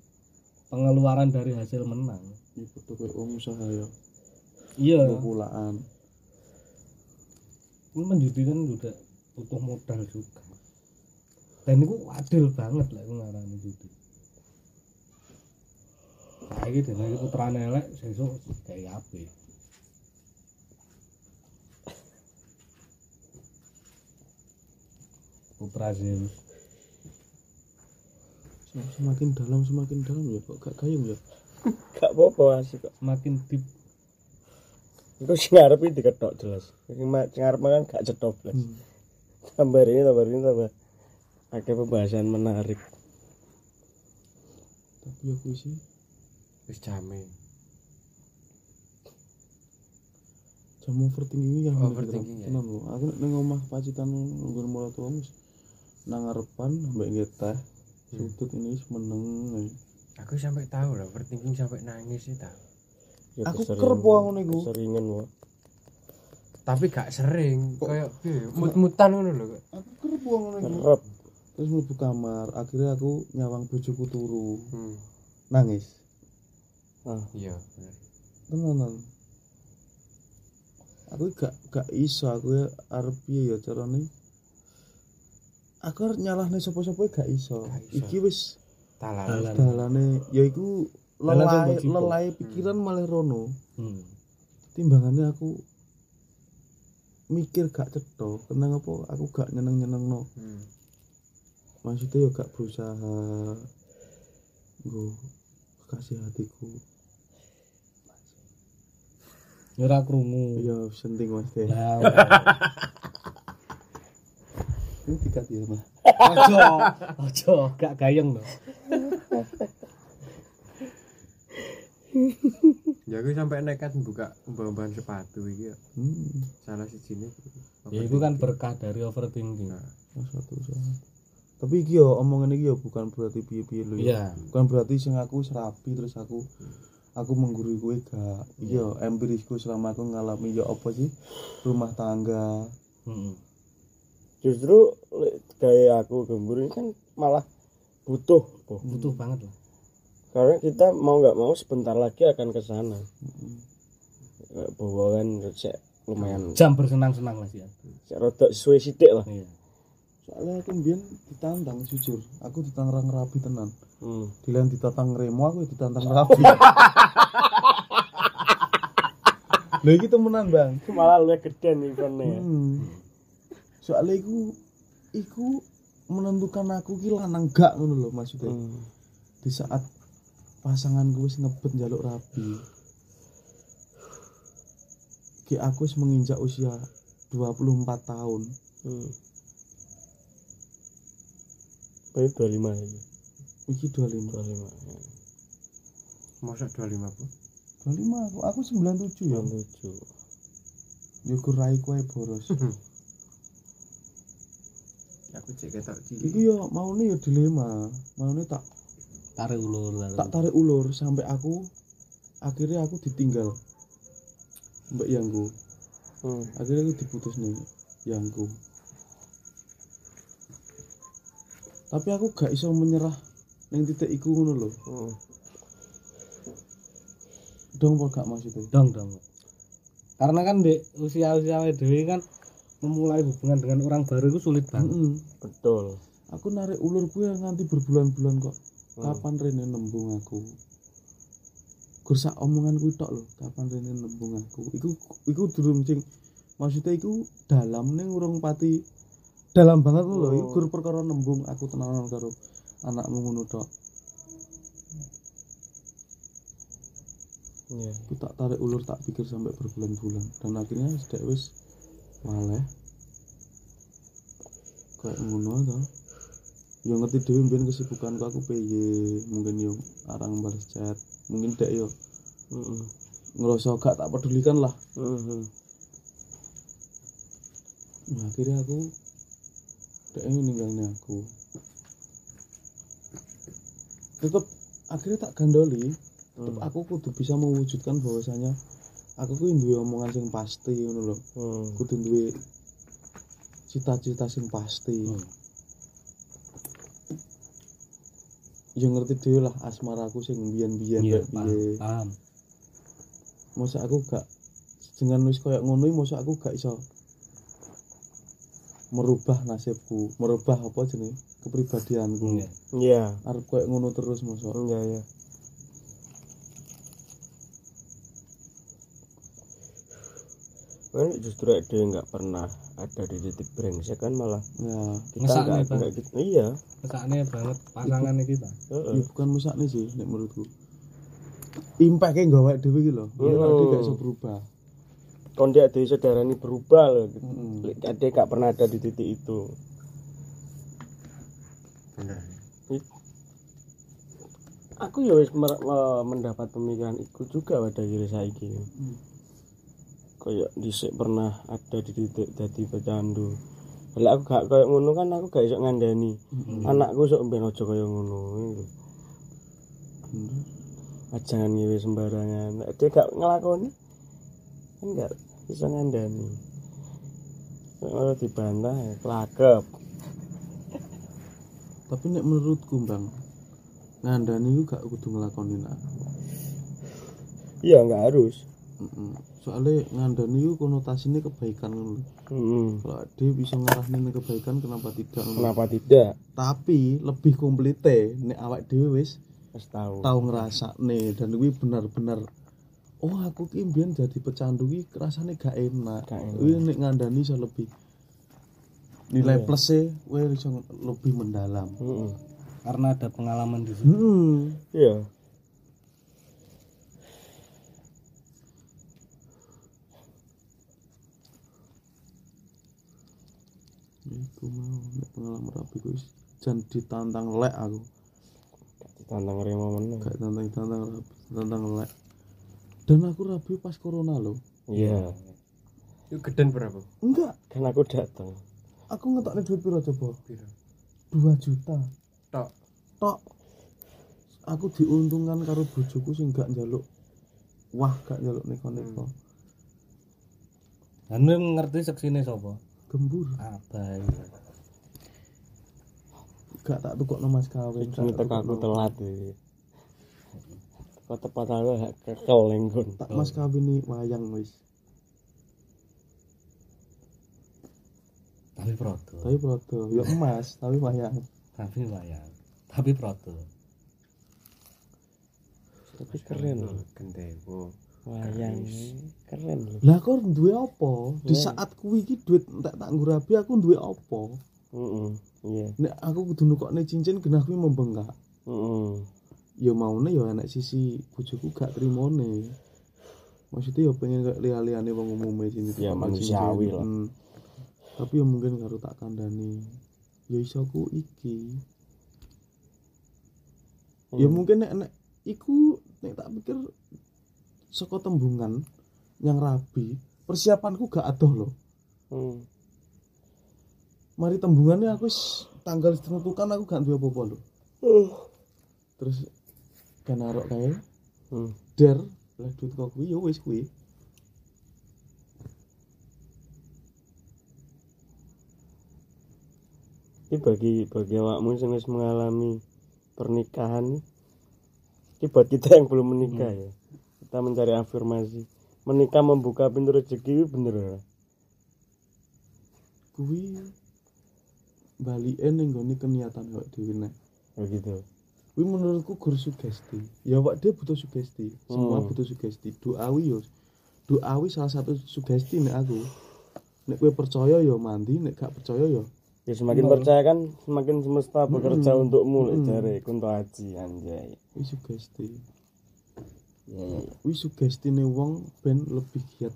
pengeluaran dari hasil menang Ini foto kayak om usaha ya. iya Pulaan. ini menjudi kan juga butuh modal juga dan itu adil banget lah itu ngarani judi kayak gitu nih putrane elek sesuk kayak apa putra Zeus. Sem- Semakin dalam semakin dalam ya kok gak gayung ya. gak apa-apa asik kok semakin deep. Itu sing ngarep iki diketok jelas. Sing sing ngarep kan gak cetok jelas Hmm. tambah ini tambah ini tambah ada pembahasan menarik Tapi aku sih wis jamin jam overthinking yang Overthinking, ya. Tenan lho. Aku nek ning omah pacitan nggon tuwa wis nang ngarepan ambek nggih teh. Sudut ini wis meneng. ae. aku sampai tahu lah overthinking sampai nangis tahu Ya, Aku kerep wae ngono iku. Keseringan wae. Tapi gak sering, kayak piye, mut-mutan ngono lho. Kak. aku kerep ngono iku Kerep. Terus mlebu kamar akhirnya aku nyawang bojoku turu. Hmm. nangis. Iya, bener. tenanan aku gak gak iso aku ya arep piye ya carane? Aku arep nyalahne sapa-sapa gak iso. Gak iso. iki wis dalane. Yaiku Dalan sing lelai lelai pikiran malah rono. Hmm. timbangannya aku mikir gak cetha. Kenang apa aku gak nyeneng-nyeneng no Hmm. Maksudnya ya gak berusaha gue kasih hatiku Ya ora krungu. ya penting mas deh Lah. ini tiga dia mah Ojo, ojo, gak gayeng lho. Ya aku sampai nekat buka umbang-umbangan sepatu iki ya. hmm Salah sijine. Ya itu kan berkah dari overthinking. Nah. satu salah tapi iki yo omongan iki yo bukan berarti piye-piye lho ya. Iya. bukan berarti sing aku serapi terus aku aku menggurui kowe gak iya empirisku selama aku ngalami ya apa sih rumah tangga Heeh. Justru lek gaya aku gembur ini kan malah butuh. Boh. Butuh banget lah. Karena kita mau nggak mau sebentar lagi akan ke sana. Mm. Kayak Bahwa kan cek lumayan Jam bersenang-senang lah sih. cek rodok sesuai sidik lah. Iya. Soalnya aku mbien ditantang jujur aku ditantang rapi tenan Hmm. Dilan ditantang remo aku ya ditantang rapi lho iki temenan bang Malah lu gede nih eventnya. Hmm. Soalnya iku iku menentukan aku ki lanang gak ngono lho maksudnya. Hmm. Di saat pasangan gue ngebet njaluk rapi. Ki aku menginjak usia 24 tahun. Hmm. Baik 25 ini. Iki 25. 25. Ya. Mosok 25 Bu. 25 aku aku 97 ya. 27. Yo kurai kowe boros. Aku cek ketok Iki cilik. yo maune yo dilema. Maune tak Tarik ulur tak tarik ulur sampai aku akhirnya aku ditinggal. Mbak Yangku. Hmm. akhirnya aku diputus nih yangku tapi aku gak iso menyerah neng titik iku ngono lho Hmm. dong apa gak maksudnya dong dong. Karena kan di usia-usia dewi kan memulai hubungan dengan orang baru itu sulit banget. Mm-mm. Betul. aku narik ulur gue nganti berbulan-bulan kok Hmm. kapan Rene nembung aku kursa omongan gue tok lho kapan Rene nembung aku iku iku durung sing maksudnya iku dalam ning urung pati dalam banget lho iku gur perkara nembung. Aku tenanan karo anakmu ngono tok. Iya. aku tak tarik ulur tak pikir sampai berbulan-bulan. Dan akhirnya sudah wis maleh. Kayak ngono to. Yo ngerti dhewe mbiyen kesibukanku aku piye mungkin yo arang balas chat. Mungkin dek yo Hmm. ngerasa gak tak pedulikan lah. Hmm. nah, akhirnya aku dek ninggalnya aku tetep akhirnya tak gandoli tetep Hmm. aku kudu bisa mewujudkan bahwasanya aku kuwi duwe omongan sing pasti ngono lho Hmm. kudu duwe cita-cita sing pasti ya ngerti dhewe lah asmaraku sing biyen-biyen paham. piye paham. masa aku gak dengan wis koyo ngono masa aku gak iso merubah nasibku merubah apa jenenge kepribadianku Iya. Iya. arep koyo ngono terus masa Iya, iya. Kan justru dia nggak pernah ada di titik brengsek kan malah ya kita nggak nggak gitu iya Kesaknya banget pasangannya kita. heeh. ya bukan mesakne sih nek menurutku impactnya gak awake dhewe iki lho biar Hmm. awake gak iso berubah kon dia dari saudara ini berubah loh gitu. Dia nggak pernah ada di titik itu Bener. aku ya wis mendapat pemikiran itu juga pada diri saya ini kayak dhisik pernah ada di titik jadi pecandu Lah aku gak kayak ngono kan aku gak iso ngandani. Anakku sok ben aja kaya ngono. Bener. Ah, jangan ngewe sembarangan dia gak ngelakoni kan gak bisa ngandani. Kalau dibantah ya kelakep tapi nek menurutku bang ngandani itu gak kudu ngelakonin aku iya nggak harus. Soalnya ngandani itu konotasinya kebaikan ngono. Mm-mm. kalau dia bisa ngarahin kebaikan kenapa tidak kenapa tidak? Tapi lebih komplite nek awak dhewe wis tahu tahu. ngerasa nih dan gue benar-benar oh aku ki mbiyen jadi pecandu ki rasanya gak enak. Gak enak. Nek ngandani iso lebih. Nilai Iya. plus e iso lebih mendalam. Mm-mm. karena ada pengalaman di situ. Hmm iya. Iku mau nek pengalaman rapi ku wis jan ditantang lek aku. Ditantang remo meneng gak tantang tantang rapi tantang lek dan aku rapi pas corona loh iya. Itu geden berapa? enggak. Kan aku datang aku ngetokne duit piro coba? Piro? 2 juta. Tok. tok. Aku diuntungkan karo bojoku sing gak njaluk wah gak njaluk neko-neko dan lu ngerti seksine sapa? Gembur. Abai. Gak tak tukokno mas kawin ini tek aku telat iki kok tepat aku gak kekel lenggon tak mas kawin nih wayang wis. Tapi proto. Tapi prodo ya emas tapi wayang. Tapi wayang. Tapi proto. Tapi keren loh Gendewo. wayang keren loh. Lah kok duwe apa? Di saat kuwi iki duit tak nggo rabi aku duwe apa? Mm-mm. iya. Nek aku kudu nukokne cincin genah kuwi membengkak. Mm-mm. Ya maune ya enek sisi bojoku gak trimone maksudnya ya pengen kayak liya-liyane wong umume cincin Ya, manusiawi lah. Hmm. tapi ya mungkin karo tak kandani ya iso ku iki ya Hmm. mungkin nek nek iku nek tak pikir saka tembungan yang rabi persiapanku gak adoh loh Hmm. mari tembungannya aku tanggal ditentukan aku gak duwe apa-apa loh terus kan narok kae Hmm. der lah duit kok kuwi ya wis kuwi Ini bagi bagi awakmu sing wis mengalami pernikahan ini buat kita yang belum menikah ya. Kita mencari afirmasi. Menikah membuka pintu rezeki bener ya. kuwi balike ning nggone keniatan kok dhewe nek Begitu. Kuwi menurutku gur sugesti ya awak dia butuh sugesti semua Hmm. butuh sugesti doawi yo doawi salah satu sugesti nek aku nek kowe percaya ya mandi nek gak percaya ya Ya semakin Bener. percaya kan semakin semesta bekerja Mm-mm. untukmu lek Mm-mm. jare kunto haji anjay. kuwi sugesti Ya, ya, ya. kuwi sugestine wong ben lebih giat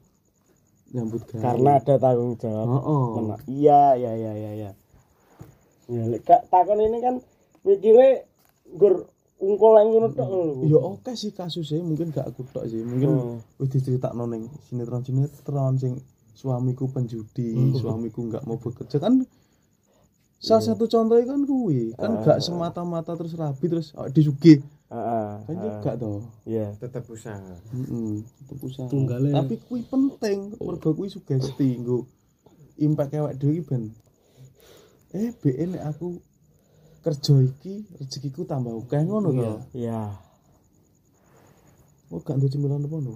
nyambut gawe Karena ada tanggung jawab. heeh Mena- Iya, iya, iya, iya, iya. Ya lek gak takon ini kan mikire gur ungkul yang ngono tok lho. ya oke sih kasusnya mungkin gak aku tok sih mungkin Hmm. wis diceritakno ning sinetron sinetron sing suamiku penjudi Hmm. suamiku nggak mau bekerja kan salah satu contohnya kan kuwi kan Ah. gak semata-mata terus rabi terus awake disugi Heeh. kan juga toh Iya. Tetap usaha. heeh itu usaha Tunggale- tapi kuwi penting mergo kuwi sugesti nggo impact awake dhewe ben eh be nek aku kerja iki rezekiku tambah akeh ngono to Iya. oh gak ndek cemilan apa no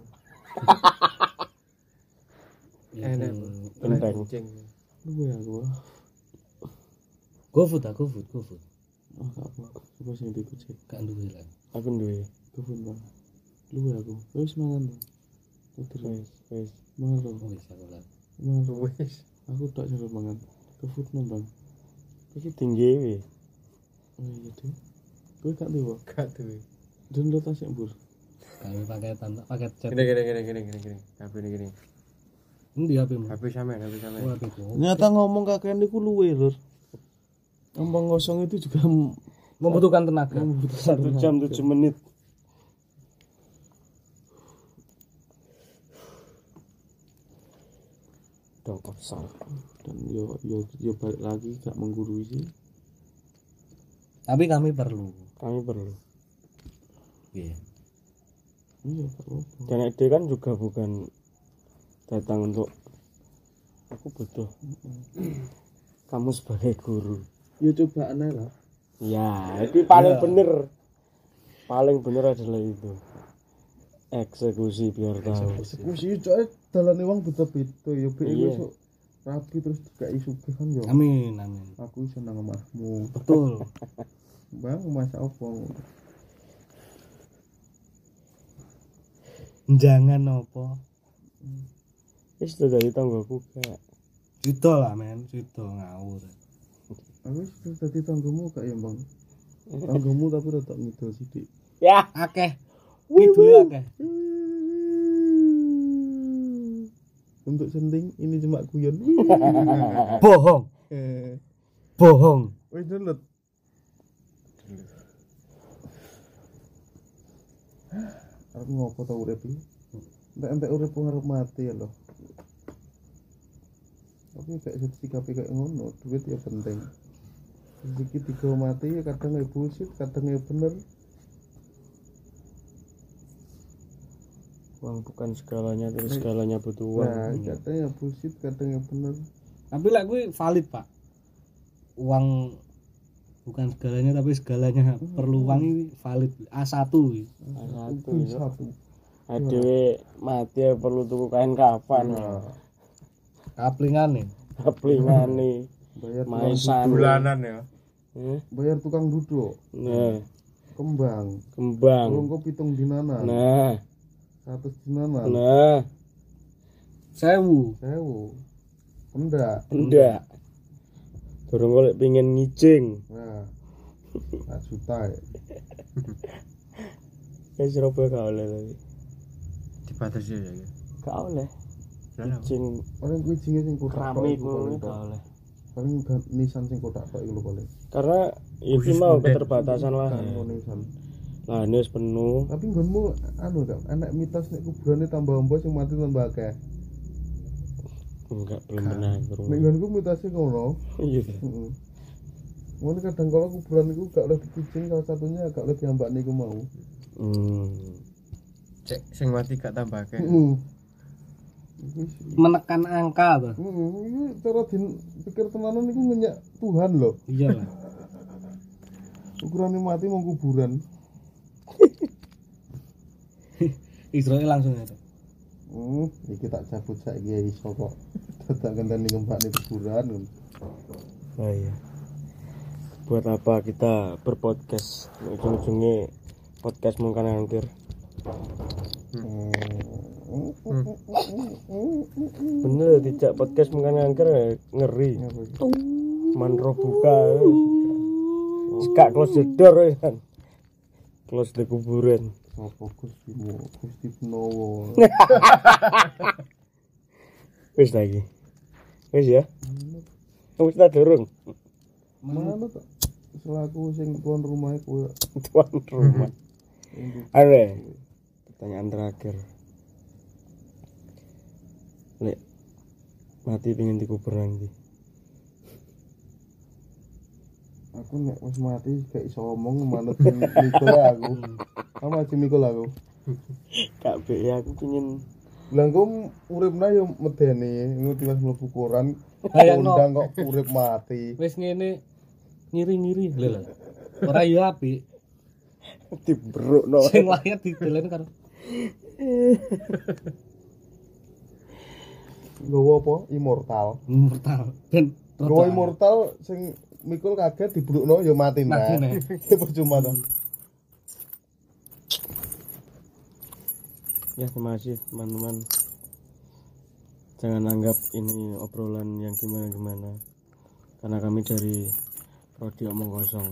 Enak. Enteng. Kucing. luwe aku GoFood ah GoFood GoFood Ah, gak apa coba sing dikucek gak duwe lah Aku duwe. Kebun bang. Luwe aku. Wis mangan to. Terus Wis, wis. mangan to. oh wis aku lah Mangan to. Wes. Aku tak cara mangan. Kebun no bang. Iki tinggi we. Oh iya tuh. Kowe gak dewa. Gak duwe. Dan lo tas yang bur. kami pakai tanda paket chat Gini gini gini gini gini gini. HP ini gini. ini HP mu HP sampean, HP sampean. oh HP ku Nyata ngomong kakek niku luwe lur. Ngomong kosong itu juga membutuhkan tenaga membutuhkan Satu jam tujuh menit. Dong kosong. dan yo yo yo balik lagi gak menggurui sih. Tapi kami perlu. Kami perlu. Iya. iya apa-apa dan ide kan juga bukan datang untuk aku butuh kamu sebagai guru. Ya coba aneh lah. Ya itu paling bener. Paling bener adalah itu. Eksekusi biar tahu. Eksekusi coy. Dalane wong beda-beda ya be Iya. Rapi terus dikai sugih kan ya amin amin. Aku iso nang omahmu betul. Bang masa apa? Jangan apa. Wis sudah dari tanggaku gak Sido lah men, sido ngawur. aku wis dadi tanggamu gak ya bang tanggamu tapi rada ngidul sithik. Ya. Akeh. Kidul akeh. Untuk senting ini cuma guyon. Bohong, Eh, bohong. wis delet aku ngopo tau urip iki? Entek entek urip arep mati ya loh. Tapi kayak sikapi kayak ngono duit ya penting. Rezeki tiga mati ya kadang ya bullshit kadang ya bener uang bukan segalanya tapi segalanya butuh uang. nah kadang ya bullshit kadang ya bener. Tapi lah gue valid pak. Uang bukan segalanya tapi segalanya perlu uang ini valid. A1 ini. satu Wih, itu satu. Adewe mati ya perlu tuku kain kapan nah. Kaplingan nih. kaplingane bayar tukang maisan bulanan ya? Eh, bayar tukang duduk. Nah. Kembang. Kembang. Kalau kau pitung dinanan nah satu dinanan nah. Sewu. sewu. Enggak. Ndak durung golek pingin ngicing nah. Tak juta ya. Ya Surabaya gak oleh tapi dibatasi ya ya? Gak oleh. Ngicing kuwi jinge sing kotak iku ngono paling gak oleh. Paling nisan sing kotak tok iku lho paling karena itu mau keterbatasan lah kan nisan lah ini wis penuh tapi nggonmu anu gak enak mitos nek kuburane tambah ombo sing mati tambah akeh enggak belum pernah nek kurung nggonku mitosnya ngono iya heeh Ngono kadang kalau kuburan itu gak oleh dikucing salah satunya gak oleh diambak niku mau. hmm. cek sing mati gak tambah akeh Heeh. Iku. Menekan angka tuh. Heeh, cara din pikir tenanan iku ngenyak Tuhan loh. Iya lah. Ukurane mati mau kuburan. Israel langsung itu. Hmm, iki tak cabut saiki ya iso kok. Ngenteni ngembak ning kuburan. oh iya. Buat apa kita berpodcast? Ujung-ujungnya podcast mungkin angkir bener tidak podcast mungkin angkir ya, ngeri. Manro buka Sekak close the door ya kan close the kuburan. Apa Gusti mu, Gusti Penowo. wis lagi. Wis ya? Wis tak durung Mana tuh? Selaku sing tuan rumah kowe tuan rumah. Ada pertanyaan terakhir. Lek mati pengen dikubur nanti aku nek wis mati gak iso ngomong manut mikul aku. Sama aja mikul aku. kak be ya aku pengen Lah engko uripna yo medeni, ngerti Mas mlebu koran. Undang kok urip mati. Wis ngene ngiri-ngiri lho. lho. Ora yo apik. diberuk no Sing lahir didelen karo Nggawa apa? Immortal. immortal. Ben Nggawa immortal sing mikul kaget dibrukno yo mati Mati nah. Ya percuma to. ya terima kasih teman-teman. Jangan anggap ini obrolan yang gimana-gimana. Karena kami dari Prodi Omong Kosong.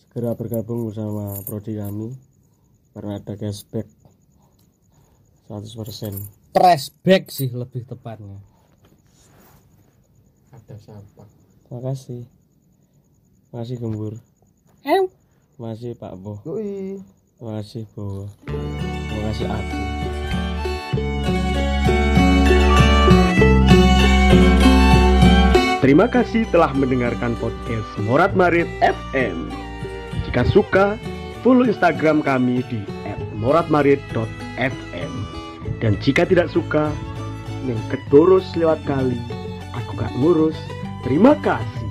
Segera bergabung bersama Prodi kami karena ada cashback 100% Flashback sih lebih tepatnya. ada sampah. Terima kasih terima kasih Gembur. Terima kasih Pak Yoi. terima kasih Bowo terima kasih aku. Terima kasih telah mendengarkan podcast Morat Marit FM. Jika suka, follow Instagram kami di moratmarit.fm dan jika tidak suka ning keturus lewat kali. Aku gak ngurus. Terima kasih